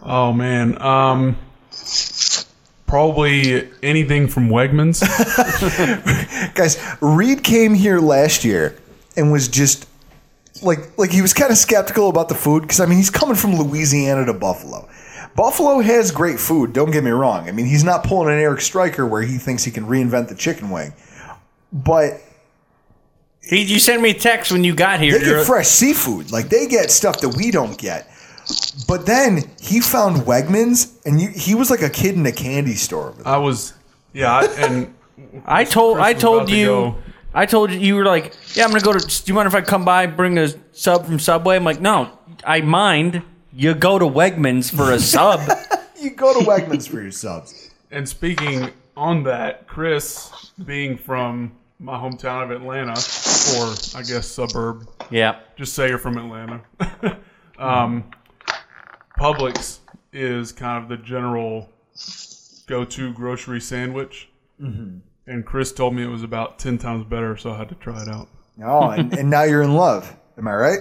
Oh man, um, probably anything from Wegmans. <laughs> Guys, Reid came here last year and was just like like he was kind of skeptical about the food because I mean he's coming from Louisiana to Buffalo. Buffalo has great food. Don't get me wrong. I mean he's not pulling an Eric Striker where he thinks he can reinvent the chicken wing, but He, you sent me a text when you got here. they get fresh seafood. Like they get stuff that we don't get. But then he found Wegmans, and you, he was like a kid in a candy store. Over there. I was, yeah, I- and <laughs> I told I told about to you go. I told you you were like, yeah, I'm gonna go to. Do you mind if I come by bring a sub from Subway? I'm like, no, I mind. You go to Wegmans for a <laughs> sub. You go to Wegmans for your subs. And speaking on that, Chris, being from my hometown of Atlanta, or I guess suburb, yeah. just say you're from Atlanta. <laughs> um, Publix is kind of the general go-to grocery sandwich, Mhm. and Chris told me it was about ten times better, so I had to try it out. Oh, and, and now you're in love. Am I right?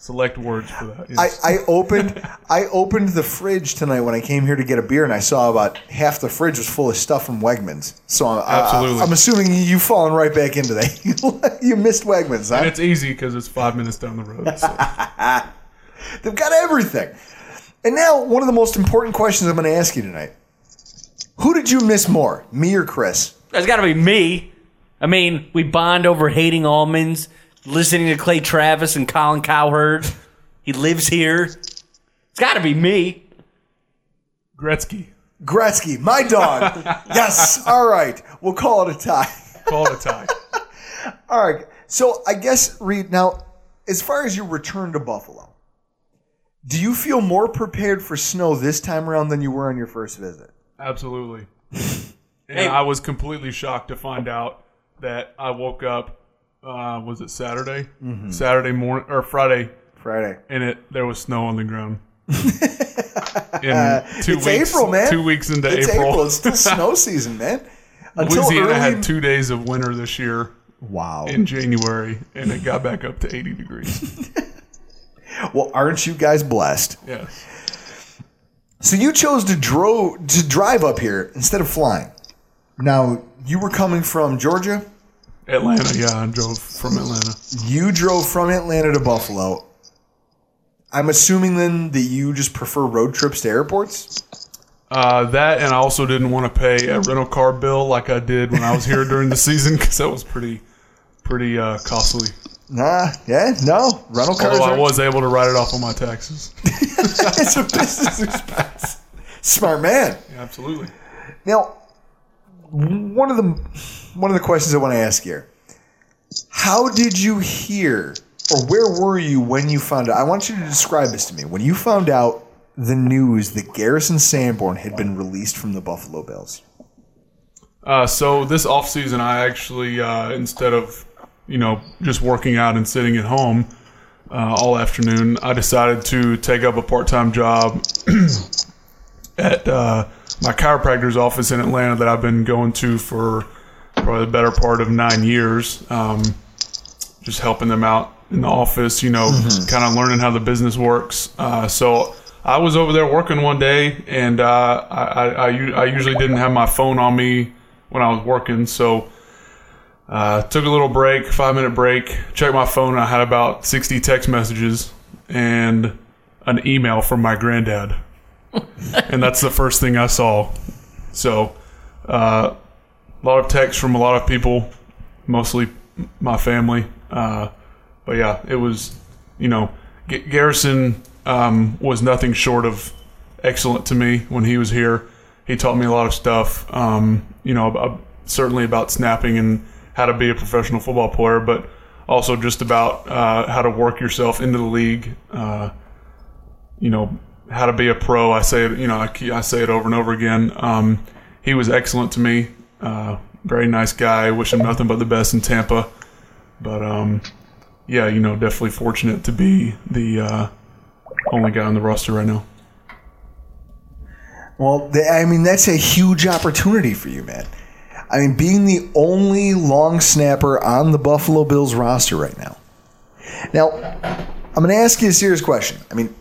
Select words for that. I, yes. I <laughs> opened I opened the fridge tonight when I came here to get a beer, and I saw about half the fridge was full of stuff from Wegmans. So I, Absolutely. I, am assuming you've fallen right back into that. <laughs> you missed Wegmans, and it's easy because it's five minutes down the road. So. <laughs> They've got everything. And now, one of the most important questions I'm going to ask you tonight: Who did you miss more, me or Chris? It's got to be me. I mean, we bond over hating almonds, listening to Clay Travis and Colin Cowherd. He lives here. It's got to be me. Gretzky. Gretzky, my dog. <laughs> yes. All right. We'll call it a tie. Call it a tie. <laughs> All right. So I guess Reid. Now, as far as your return to Buffalo, do you feel more prepared for snow this time around than you were on your first visit? Absolutely. <laughs> And Hey. I was completely shocked to find out that I woke up. Uh, was it Saturday? Mhm. Saturday morning or Friday? Friday. And it there was snow on the ground. <laughs> In two it's weeks, April, man. Two weeks into it's April, It's still <laughs> snow season, man. Until Louisiana early. had two days of winter this year. Wow. In January, and it got back up to 80 degrees. <laughs> Well, aren't you guys blessed? Yes. So you chose to dro- to drive up here instead of flying. Now you were coming from Georgia. Atlanta, yeah, I drove from Atlanta. You drove from Atlanta to Buffalo. I'm assuming then that you just prefer road trips to airports. Uh, that and I also didn't want to pay a rental car bill like I did when I was here during the season because that was pretty, pretty uh, costly. Nah, yeah, no rental cars. Although I was able to write it off on my taxes. <laughs> it's a business expense. Smart man. Yeah, absolutely. Now, one of the one of the questions I want to ask here: How did you hear, or where were you when you found out? I want you to describe this to me. When you found out the news that Garrison Sanborn had been released from the Buffalo Bills. Uh, so this off season, I actually uh, instead of you know just working out and sitting at home uh, all afternoon, I decided to take up a part time job <clears throat> at uh, my chiropractor's office in Atlanta that I've been going to for probably the better part of nine years. Um, just helping them out in the office, you know, Mhm. kind of learning how the business works. Uh, so I was over there working one day, and uh, I usually didn't have my phone on me when I was working. So uh, took a little break, five minute break, checked my phone. I had about 60 text messages and an email from my granddad. <laughs> and that's the first thing I saw. So uh, a lot of texts from a lot of people, mostly my family. Uh, but yeah, it was, you know, G- Garrison um, was nothing short of excellent to me when he was here. He taught me a lot of stuff, um, you know, about, certainly about snapping and how to be a professional football player, but also just about uh, how to work yourself into the league. Uh, you know, how to be a pro. I say it, you know, I, I say it over and over again. Um, he was excellent to me. Uh, very nice guy. Wish him nothing but the best in Tampa. But um, yeah, you know, definitely fortunate to be the uh, only guy on the roster right now. Well, I mean, that's a huge opportunity for you, man. I mean, being the only long snapper on the Buffalo Bills roster right now. Now, I'm going to ask you a serious question. I mean,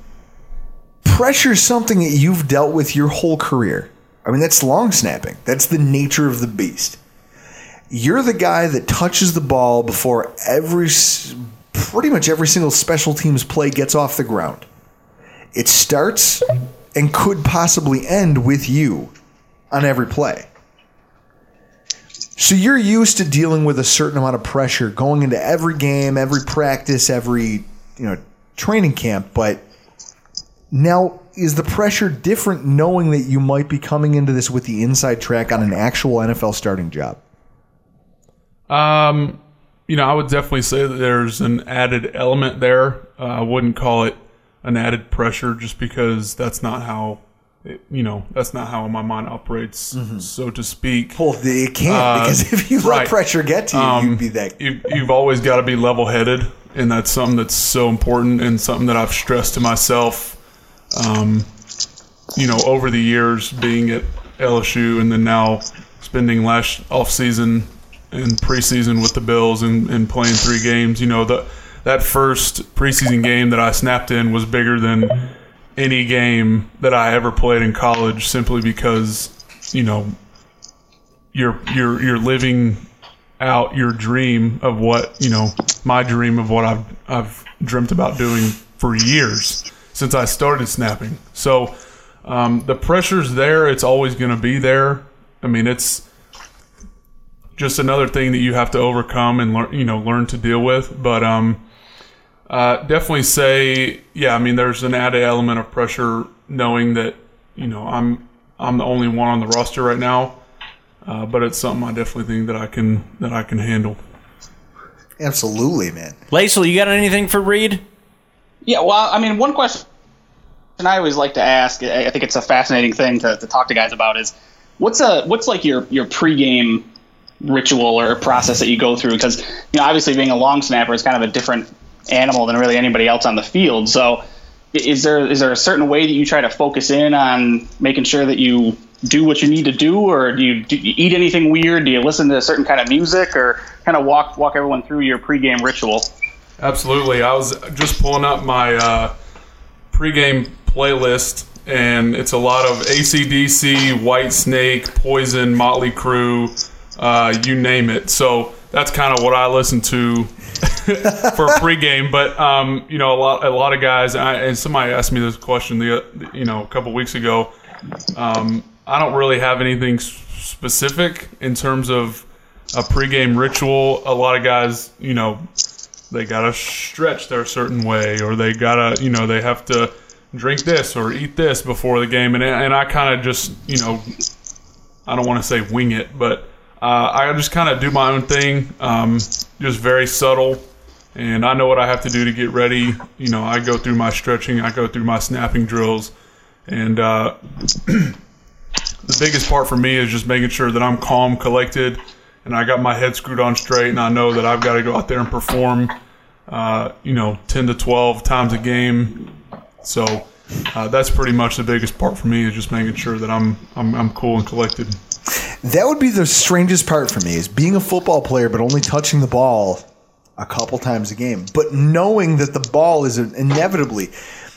pressure is something that you've dealt with your whole career. I mean, that's long snapping, that's the nature of the beast. You're the guy that touches the ball before every, pretty much every single special teams play gets off the ground. It starts and could possibly end with you on every play. So you're used to dealing with a certain amount of pressure going into every game, every practice, every you know training camp, but now is the pressure different knowing that you might be coming into this with the inside track on an actual NFL starting job? Um, you know, I would definitely say that there's an added element there. Uh, I wouldn't call it an added pressure just because that's not how, it, you know, that's not how my mind operates, so to speak. Well, it can't because if you let pressure get to you, you'd be that. You, you've always got to be level headed, and that's something that's so important and something that I've stressed to myself. Um, you know, over the years being at LSU and then now spending last off season and preseason with the Bills and, and playing three games. You know, the that first preseason game that I snapped in was bigger than any game that I ever played in college simply because, you know, you're you're you're living out your dream of what, you know, my dream of what I've I've dreamt about doing for years since I started snapping. So um, the pressure's there. It's always going to be there. I mean, it's just another thing that you have to overcome and learn, you know, learn to deal with. But um, uh, definitely say, yeah. I mean, there's an added element of pressure knowing that you know I'm I'm the only one on the roster right now. Uh, but it's something I definitely think that I can that I can handle. Absolutely, man. Lasal, you got anything for Reid? Yeah, well, I mean, one question I always like to ask, I I think it's a fascinating thing to, to talk to guys about, is what's a what's like your your pregame ritual or process that you go through? Because you know, obviously, being a long snapper is kind of a different animal than really anybody else on the field. So, is there is there a certain way that you try to focus in on making sure that you do what you need to do, or do you, do you eat anything weird? Do you listen to a certain kind of music, or kind of walk walk everyone through your pregame ritual? Absolutely. I was just pulling up my uh, pregame playlist, and it's a lot of ACDC, White Snake, Poison, Motley Crue, uh, you name it. So that's kind of what I listen to <laughs> for a pregame. But um, you know, a lot a lot of guys, and, I, and somebody asked me this question the you know a couple weeks ago. Um, I don't really have anything specific in terms of a pregame ritual. A lot of guys, you know, they gotta stretch their certain way, or they gotta, you know, they have to drink this or eat this before the game, and and I kind of just, you know, I don't want to say wing it, but uh, I just kind of do my own thing, um, just very subtle, and I know what I have to do to get ready. You know, I go through my stretching, I go through my snapping drills, and uh, <clears throat> the biggest part for me is just making sure that I'm calm, collected, and I got my head screwed on straight, and I know that I've got to go out there and perform. Uh, you know, ten to twelve times a game. So uh, that's pretty much the biggest part for me is just making sure that I'm I'm, I'm cool and collected. That would be the strangest part for me is being a football player but only touching the ball a couple times a game, but knowing that the ball is inevitably.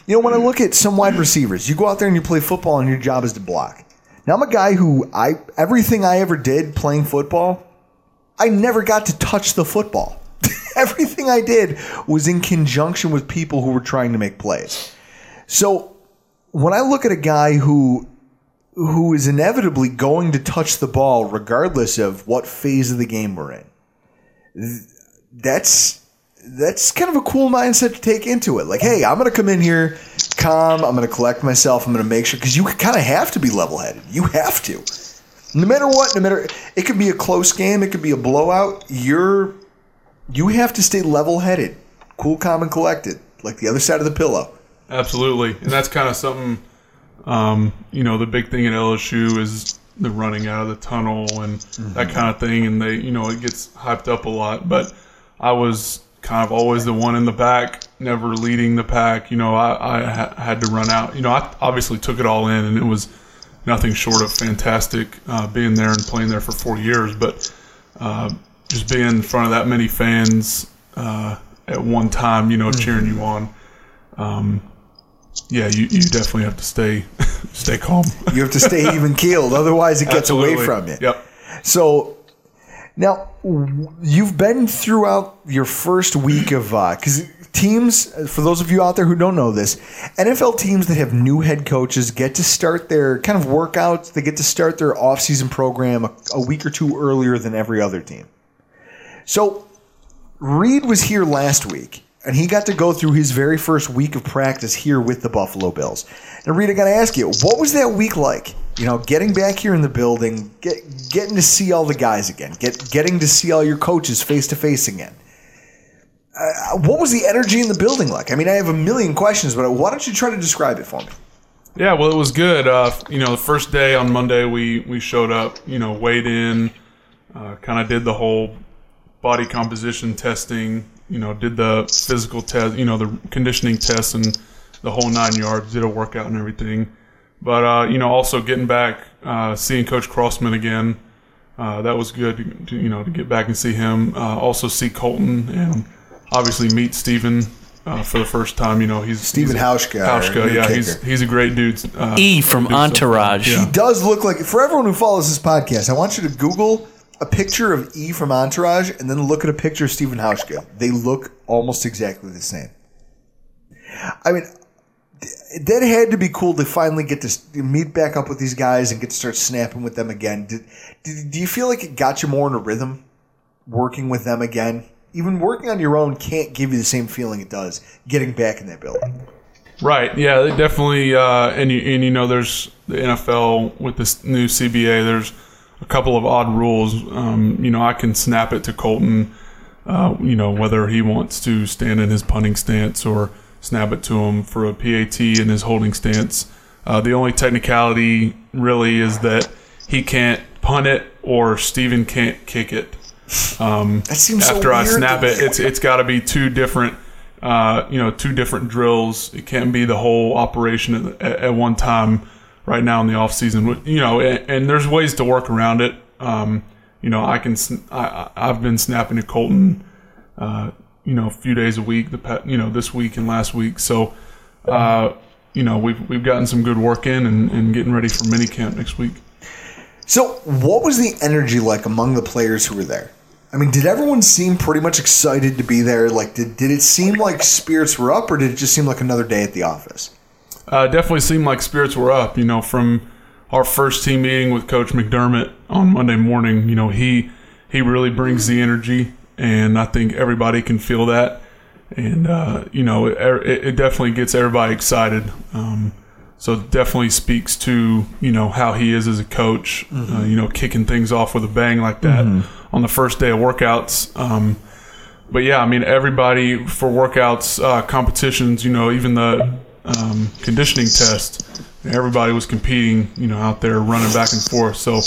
You know, when I look at some wide receivers, you go out there and you play football and your job is to block. Now I'm a guy who I everything I ever did playing football, I never got to touch the football. <laughs> everything I did was in conjunction with people who were trying to make plays. So when I look at a guy who who is inevitably going to touch the ball regardless of what phase of the game we're in, that's that's kind of a cool mindset to take into it. Like, hey, I'm going to come in here calm. I'm going to collect myself. I'm going to make sure because you kind of have to be level headed. You have to, no matter what. No matter it could be a close game. It could be a blowout. You're you have to stay level headed, cool, calm, and collected, like the other side of the pillow. Absolutely, and that's kind of something. Um, you know, the big thing at LSU is the running out of the tunnel and that kind of thing, and they, you know, it gets hyped up a lot. But I was kind of always the one in the back, never leading the pack. You know, I, I ha- had to run out. You know, I obviously took it all in, and it was nothing short of fantastic uh, being there and playing there for four years. But uh, just being in front of that many fans uh, at one time, you know, cheering you on. Um, yeah, you, you definitely have to stay <laughs> stay calm. You have to stay <laughs> even keeled, otherwise it gets away from you. Yep. So now you've been throughout your first week of uh, because teams. For those of you out there who don't know this, NFL teams that have new head coaches get to start their kind of workouts. They get to start their offseason program a, a week or two earlier than every other team. So Reid was here last week, and he got to go through his very first week of practice here with the Buffalo Bills. And Reid, I got to ask you, what was that week like? You know, getting back here in the building, get, getting to see all the guys again, get, getting to see all your coaches face to face again. Uh, what was the energy in the building like? I mean, I have a million questions, but why don't you try to describe it for me? Yeah, well, it was good. Uh, you know, the first day on Monday, we we showed up. You know, weighed in, uh, kind of did the whole body composition testing. You know, did the physical test. You know, the conditioning tests and the whole nine yards. Did a workout and everything. But uh, you know, also getting back, uh, seeing Coach Crossman again. Uh, that was good. To, to, you know, to get back and see him. Uh, also see Colton and obviously meet Stephen uh, for the first time. You know, he's Stephen a- Hauschka, Hauschka, yeah, kicker. he's he's a great dude. Uh, E from do stuff. Entourage. Yeah. He does look like, for everyone who follows this podcast, I want you to Google a picture of E from Entourage and then look at a picture of Stephen Hauschka. They look almost exactly the same. I mean, that had to be cool to finally get to meet back up with these guys and get to start snapping with them again. Did, did, do you feel like it got you more in a rhythm working with them again? Even working on your own can't give you the same feeling it does getting back in that building. Right. Yeah. They definitely. Uh, and you and you know, there's the NFL with this new CBA. There's a couple of odd rules. Um, you know, I can snap it to Colton. Uh, you know, whether he wants to stand in his punting stance or snap it to him for a PAT in his holding stance. Uh, the only technicality really is that he can't punt it or Stephen can't kick it. Um, <laughs> That seems so after I snap it, it's it's got to be two different, uh, you know, two different drills. It can't be the whole operation at, at, at one time. Right now in the off season, you know, and, and there's ways to work around it. Um, you know, I can, I, I've been snapping to Colton, uh, you know, a few days a week. The pet, you know, this week and last week. So, uh, you know, we've we've gotten some good work in and, and getting ready for mini camp next week. So, what was the energy like among the players who were there? I mean, did everyone seem pretty much excited to be there? Like, did, did it seem like spirits were up, or did it just seem like another day at the office? Uh, definitely seemed like spirits were up. You know, from our first team meeting with Coach McDermott on Monday morning. You know, he he really brings the energy, and I think everybody can feel that. And uh, you know, it, it definitely gets everybody excited. Um, so definitely speaks to you know how he is as a coach. Uh, you know, kicking things off with a bang like that on the first day of workouts. Um, but yeah, I mean, everybody for workouts, uh, competitions, you know, even the um, conditioning test, everybody was competing, you know, out there running back and forth. So,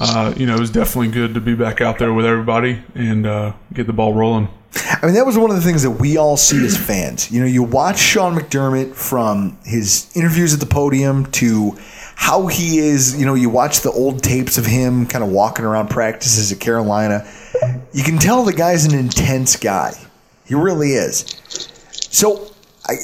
uh, you know, it was definitely good to be back out there with everybody and uh, get the ball rolling. I mean, that was one of the things that we all see as fans. You know, you watch Sean McDermott from his interviews at the podium to how he is, you know, you watch the old tapes of him kind of walking around practices at Carolina. You can tell the guy's an intense guy. He really is. So, I,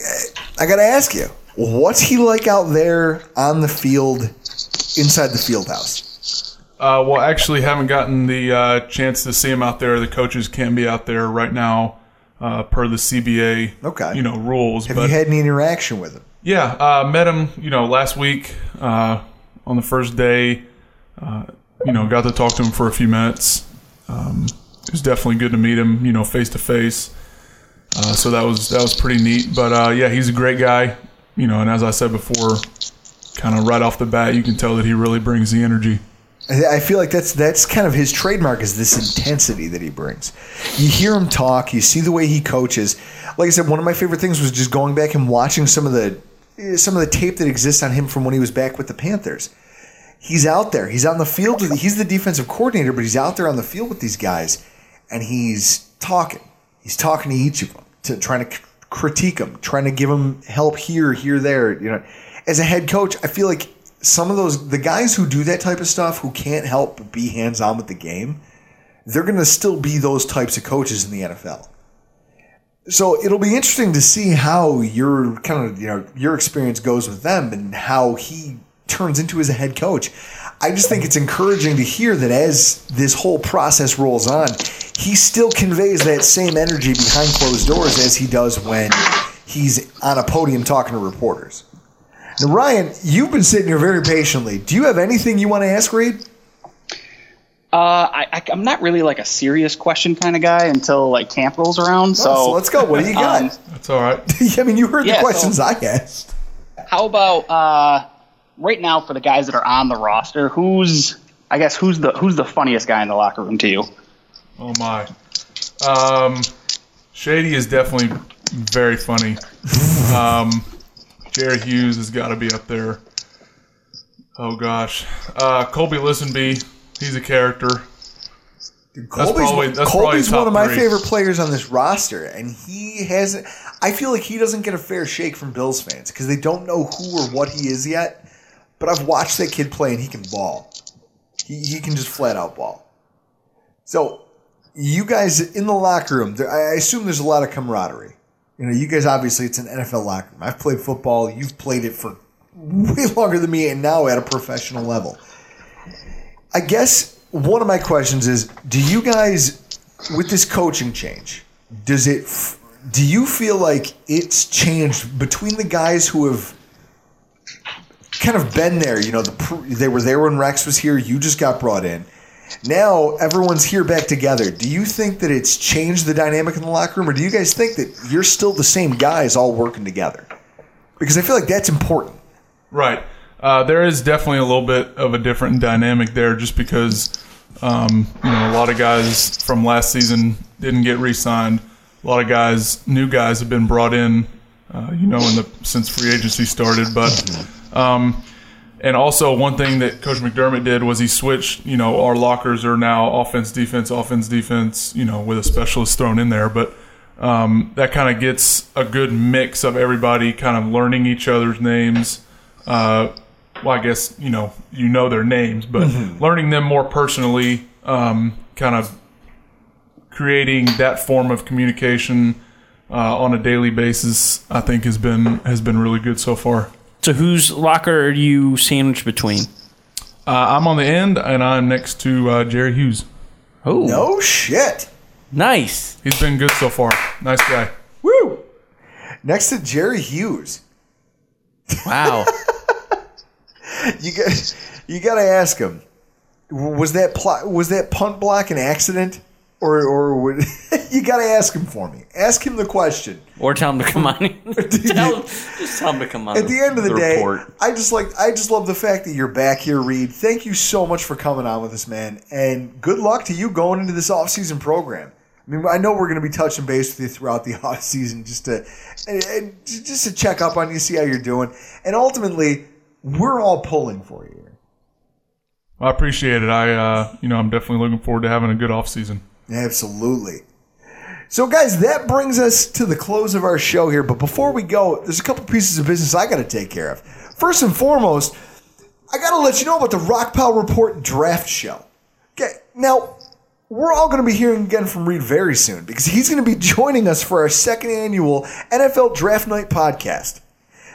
I got to ask you, what's he like out there on the field inside the field house? Uh, well, actually, haven't gotten the uh, chance to see him out there. The coaches can't be out there right now, uh, per the CBA, Okay. you know, rules. Have but you had any interaction with him? yeah, uh, met him, you know, last week uh, on the first day. Uh, you know, got to talk to him for a few minutes. Um, it was definitely good to meet him, you know, face to face. Uh, So that was that was pretty neat. But uh, yeah, he's a great guy, you know. And as I said before, kind of right off the bat, you can tell that he really brings the energy. I feel like that's that's kind of his trademark is this intensity that he brings. You hear him talk, you see the way he coaches. Like I said, one of my favorite things was just going back and watching some of the some of the tape that exists on him from when he was back with the Panthers. He's out there. He's on the field. He's the defensive coordinator, but he's out there on the field with these guys, and he's talking. He's talking to each of them, to trying to critique them, trying to give them help here, here, there. You know, as a head coach, I feel like some of those the guys who do that type of stuff who can't help but be hands on with the game, they're going to still be those types of coaches in the NFL. So it'll be interesting to see how your kind of you know your experience goes with them and how he turns into as a head coach. I just think it's encouraging to hear that as this whole process rolls on, he still conveys that same energy behind closed doors as he does when he's on a podium talking to reporters. Now, Ryan, you've been sitting here very patiently. Do you have anything you want to ask Reid? Uh, I, I, I'm not really like a serious question kind of guy until like camp rolls around. So, so let's go. What do you <laughs> got? um, That's all right. <laughs> I mean, you heard Yeah, the questions so- I asked. how about uh, right now for the guys that are on the roster? Who's I guess who's the who's the funniest guy in the locker room to you? Oh my. Um, Shady is definitely very funny. <laughs> Um, Jerry Hughes has got to be up there. Oh gosh, uh, Kolby Listenbee, he's a character. That's Kolby's, probably that's Kolby's one of my three. favorite players on this roster, and he hasn't. I feel like he doesn't get a fair shake from Bills fans because they don't know who or what he is yet. But I've watched that kid play, and he can ball. He, he can just flat out ball. So, you guys in the locker room, there, I assume there's a lot of camaraderie. You know, you guys obviously it's an NFL locker room. I've played football. You've played it for <laughs> way longer than me, and now at a professional level. I guess one of my questions is: Do you guys, with this coaching change, does it? Do you feel like it's changed between the guys who have kind of been there? You know, the pr- they were there when Rex was here. You just got brought in. Now everyone's here back together. Do you think that it's changed the dynamic in the locker room, or do you guys think that you're still the same guys all working together? Because I feel like that's important. Right. Uh, there is definitely a little bit of a different dynamic there, just because um, you know a lot of guys from last season didn't get re-signed. A lot of guys, new guys, have been brought in. Uh, you know, in the since free agency started, but um, and also one thing that Coach McDermott did was he switched. You know, our lockers are now offense, defense, offense, defense. You know, with a specialist thrown in there, but um, that kind of gets a good mix of everybody kind of learning each other's names. Uh, well, I guess you know you know their names, but Mhm. learning them more personally, um, kind of creating that form of communication uh, on a daily basis, I think has been has been really good so far. So whose locker are you sandwiched between? Uh, I'm on the end, and I'm next to uh, Jerry Hughes. Oh, no shit! Nice. He's been good so far. Nice guy. Woo! Next to Jerry Hughes. Wow. <laughs> you got you got to ask him. Was that pl- was that punt block an accident, or or would, <laughs> you got to ask him for me? Ask him the question. Or tell him to come on. <laughs> <laughs> tell him, just tell him to come on. At the end of the, day, report. I just like I just love the fact that you're back here, Reid. Thank you so much for coming on with us, man, and good luck to you going into this off-season program. I mean, I know we're going to be touching base with you throughout the off season just to and, and just to check up on you, see how you're doing, and ultimately, we're all pulling for you. I appreciate it. I uh, you know I'm definitely looking forward to having a good off season. Absolutely. So, guys, that brings us to the close of our show here. But before we go, there's a couple pieces of business I got to take care of. First and foremost, I got to let you know about the Rock Pile Report Draft Show. Okay, now we're all going to be hearing again from Reid very soon because he's going to be <laughs> joining us for our second annual NFL Draft Night podcast.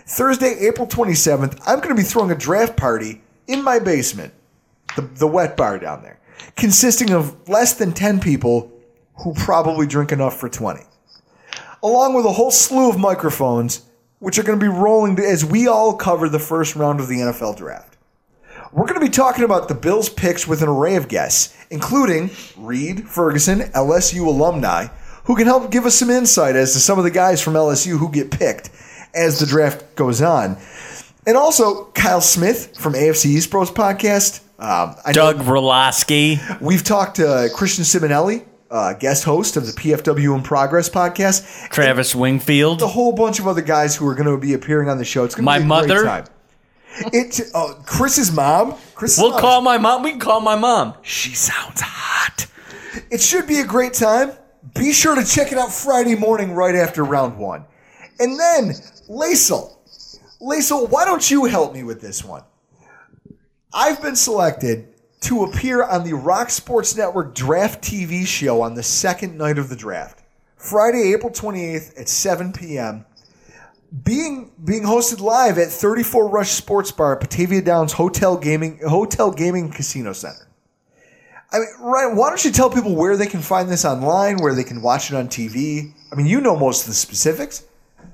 Thursday, April 27th, I'm going to be throwing a draft party in my basement, the, the wet bar down there, consisting of less than 10 people who probably drink enough for 20, along with a whole slew of microphones, which are going to be rolling as we all cover the first round of the NFL draft. We're going to be talking about the Bills' picks with an array of guests, including Reid Ferguson, LSU alumni, who can help give us some insight as to some of the guys from LSU who get picked as the draft goes on. And also Kyle Smith from AFC East Bros podcast. Um, I Doug Roloski. We've talked to Christian Simonelli, uh, guest host of the PFW in Progress podcast. Travis Wingfield. A whole bunch of other guys who are going to be appearing on the show. It's going to be a mother. great time. It's oh, Chris's mom. Chris's We'll mom. call my mom. We can call my mom. She sounds hot. It should be a great time. Be sure to check it out Friday morning right after round one. And then, Lasal. Lasal, why don't you help me with this one? I've been selected to appear on the Rock Sports Network Draft TV show on the second night of the draft. Friday, April 28th at 7 p.m. Being being hosted live at 34 Rush Sports Bar at Batavia Downs Hotel Gaming Hotel Gaming Casino Center. I mean, Ryan, why don't you tell people where they can find this online, where they can watch it on TV? I mean, you know most of the specifics.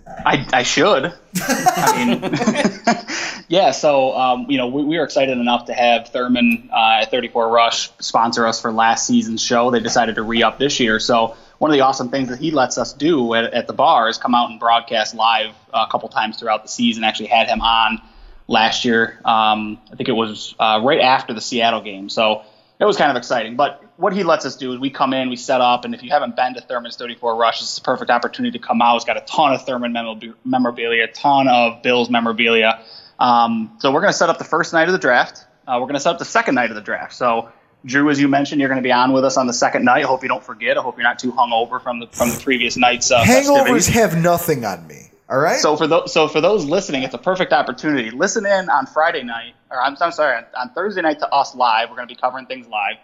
I, I should. I mean, <laughs> yeah. So um, you know, we, we were excited enough to have Thurman uh, at 34 Rush sponsor us for last season's show. They decided to re up this year. So one of the awesome things that he lets us do at, at the bar is come out and broadcast live uh, a couple times throughout the season. Actually, had him on last year. Um, I think it was uh, right after the Seattle game. So it was kind of exciting. But what he lets us do is we come in, we set up, and if you haven't been to Thurman's 34 Rush, it's a perfect opportunity to come out. It's got a ton of Thurman memorabilia, a ton of Bills memorabilia. Um, so we're going to set up the first night of the draft. Uh, we're going to set up the second night of the draft. So Drew, as you mentioned, you're going to be on with us on the second night. I hope you don't forget. I hope you're not too hungover from the from the previous night's uh, Hangovers have nothing on me. All right. So for those, so for those listening, it's a perfect opportunity. Listen in on Friday night, or I'm, I'm sorry, on, on Thursday night to us live. We're going to be covering things live.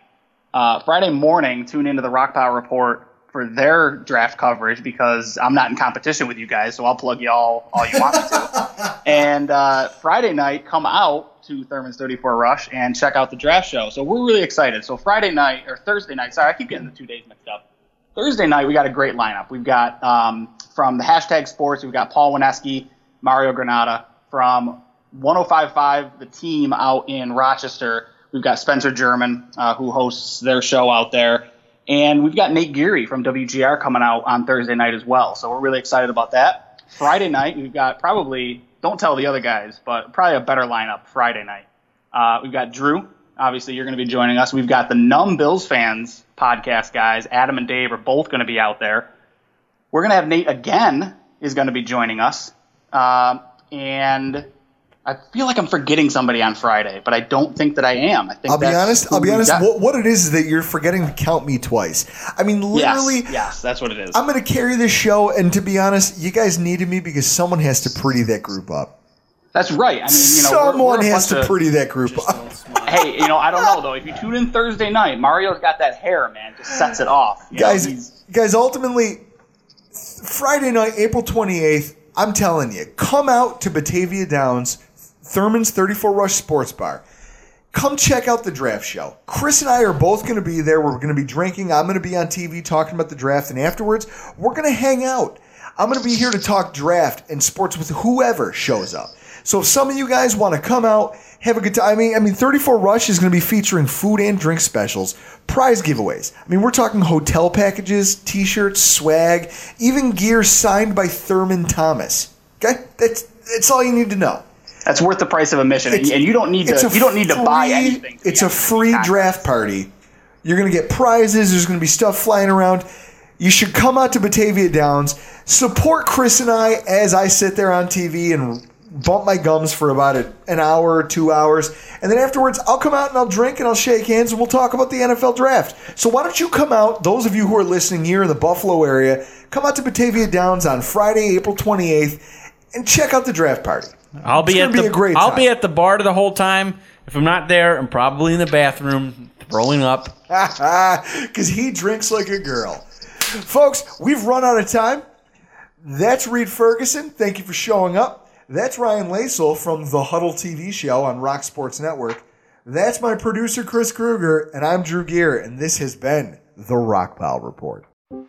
Uh, Friday morning, tune into the Rock Pile Report for their draft coverage because I'm not in competition with you guys, so I'll plug you all all you want me to. <laughs> and uh, Friday night, come out to Thurman's 34 Rush and check out the draft show. So we're really excited. So Friday night or Thursday night, sorry, I keep getting the two days mixed up. Thursday night, we got a great lineup. We've got um, from the hashtag sports, we've got Paul Wineski, Mario Granada. From 1055, the team out in Rochester, we've got Spencer German, uh, who hosts their show out there. And we've got Nate Geary from WGR coming out on Thursday night as well. So we're really excited about that. Friday night, we've got probably, don't tell the other guys, but probably a better lineup Friday night. Uh, we've got Drew. Obviously, you're going to be joining us. We've got the Numb Bills fans podcast guys. Adam and Dave are both going to be out there. We're going to have Nate again is going to be joining us. Um and I feel like I'm forgetting somebody on Friday, but I don't think that I am. I think I'll be honest. I'll be honest. What, what it is is that you're forgetting to count me twice. I mean, literally, yes, yes, that's what it is. I'm going to carry this show. And to be honest, you guys needed me because someone has to pretty that group up. That's right. I mean, you know, we're- someone we're has to pretty that group up. Hey, you know, I don't know though. If you tune in Thursday night, Mario's got that hair, man, just sets it off. You guys, he's- guys, ultimately, Friday night, April 28th, I'm telling you, come out to Batavia Downs, Thurman's 34 Rush Sports Bar. Come check out the draft show. Chris and I are both going to be there. We're going to be drinking. I'm going to be on TV talking about the draft. And afterwards, we're going to hang out. I'm going to be here to talk draft and sports with whoever shows up. So if some of you guys want to come out, have a good time. I mean, I mean, 34 Rush is going to be featuring food and drink specials, prize giveaways. I mean, we're talking hotel packages, T-shirts, swag, even gear signed by Thurman Thomas. Okay, that's that's all you need to know. That's worth the price of admission, and, and you don't need to. You don't need to buy anything. to It's a free draft party. You're going to get prizes. There's going to be stuff flying around. You should come out to Batavia Downs, support Chris and I as I sit there on TV and bump my gums for about a, an hour or two hours. And then afterwards, I'll come out and I'll drink and I'll shake hands and we'll talk about the NFL draft. So why don't you come out, those of you who are listening here in the Buffalo area, come out to Batavia Downs on Friday, April 28th, and check out the draft party. I'll be at the be a great I'll time. be at the bar the whole time. If I'm not there, I'm probably in the bathroom throwing up. <laughs> Because he drinks like a girl. Folks, we've run out of time. That's Reid Ferguson. Thank you for showing up. That's Ryan Lasal from the Huddle TV show on Rock Sports Network. That's my producer, Chris Kruger, and I'm Drew Gear, and this has been the Rockpile Report.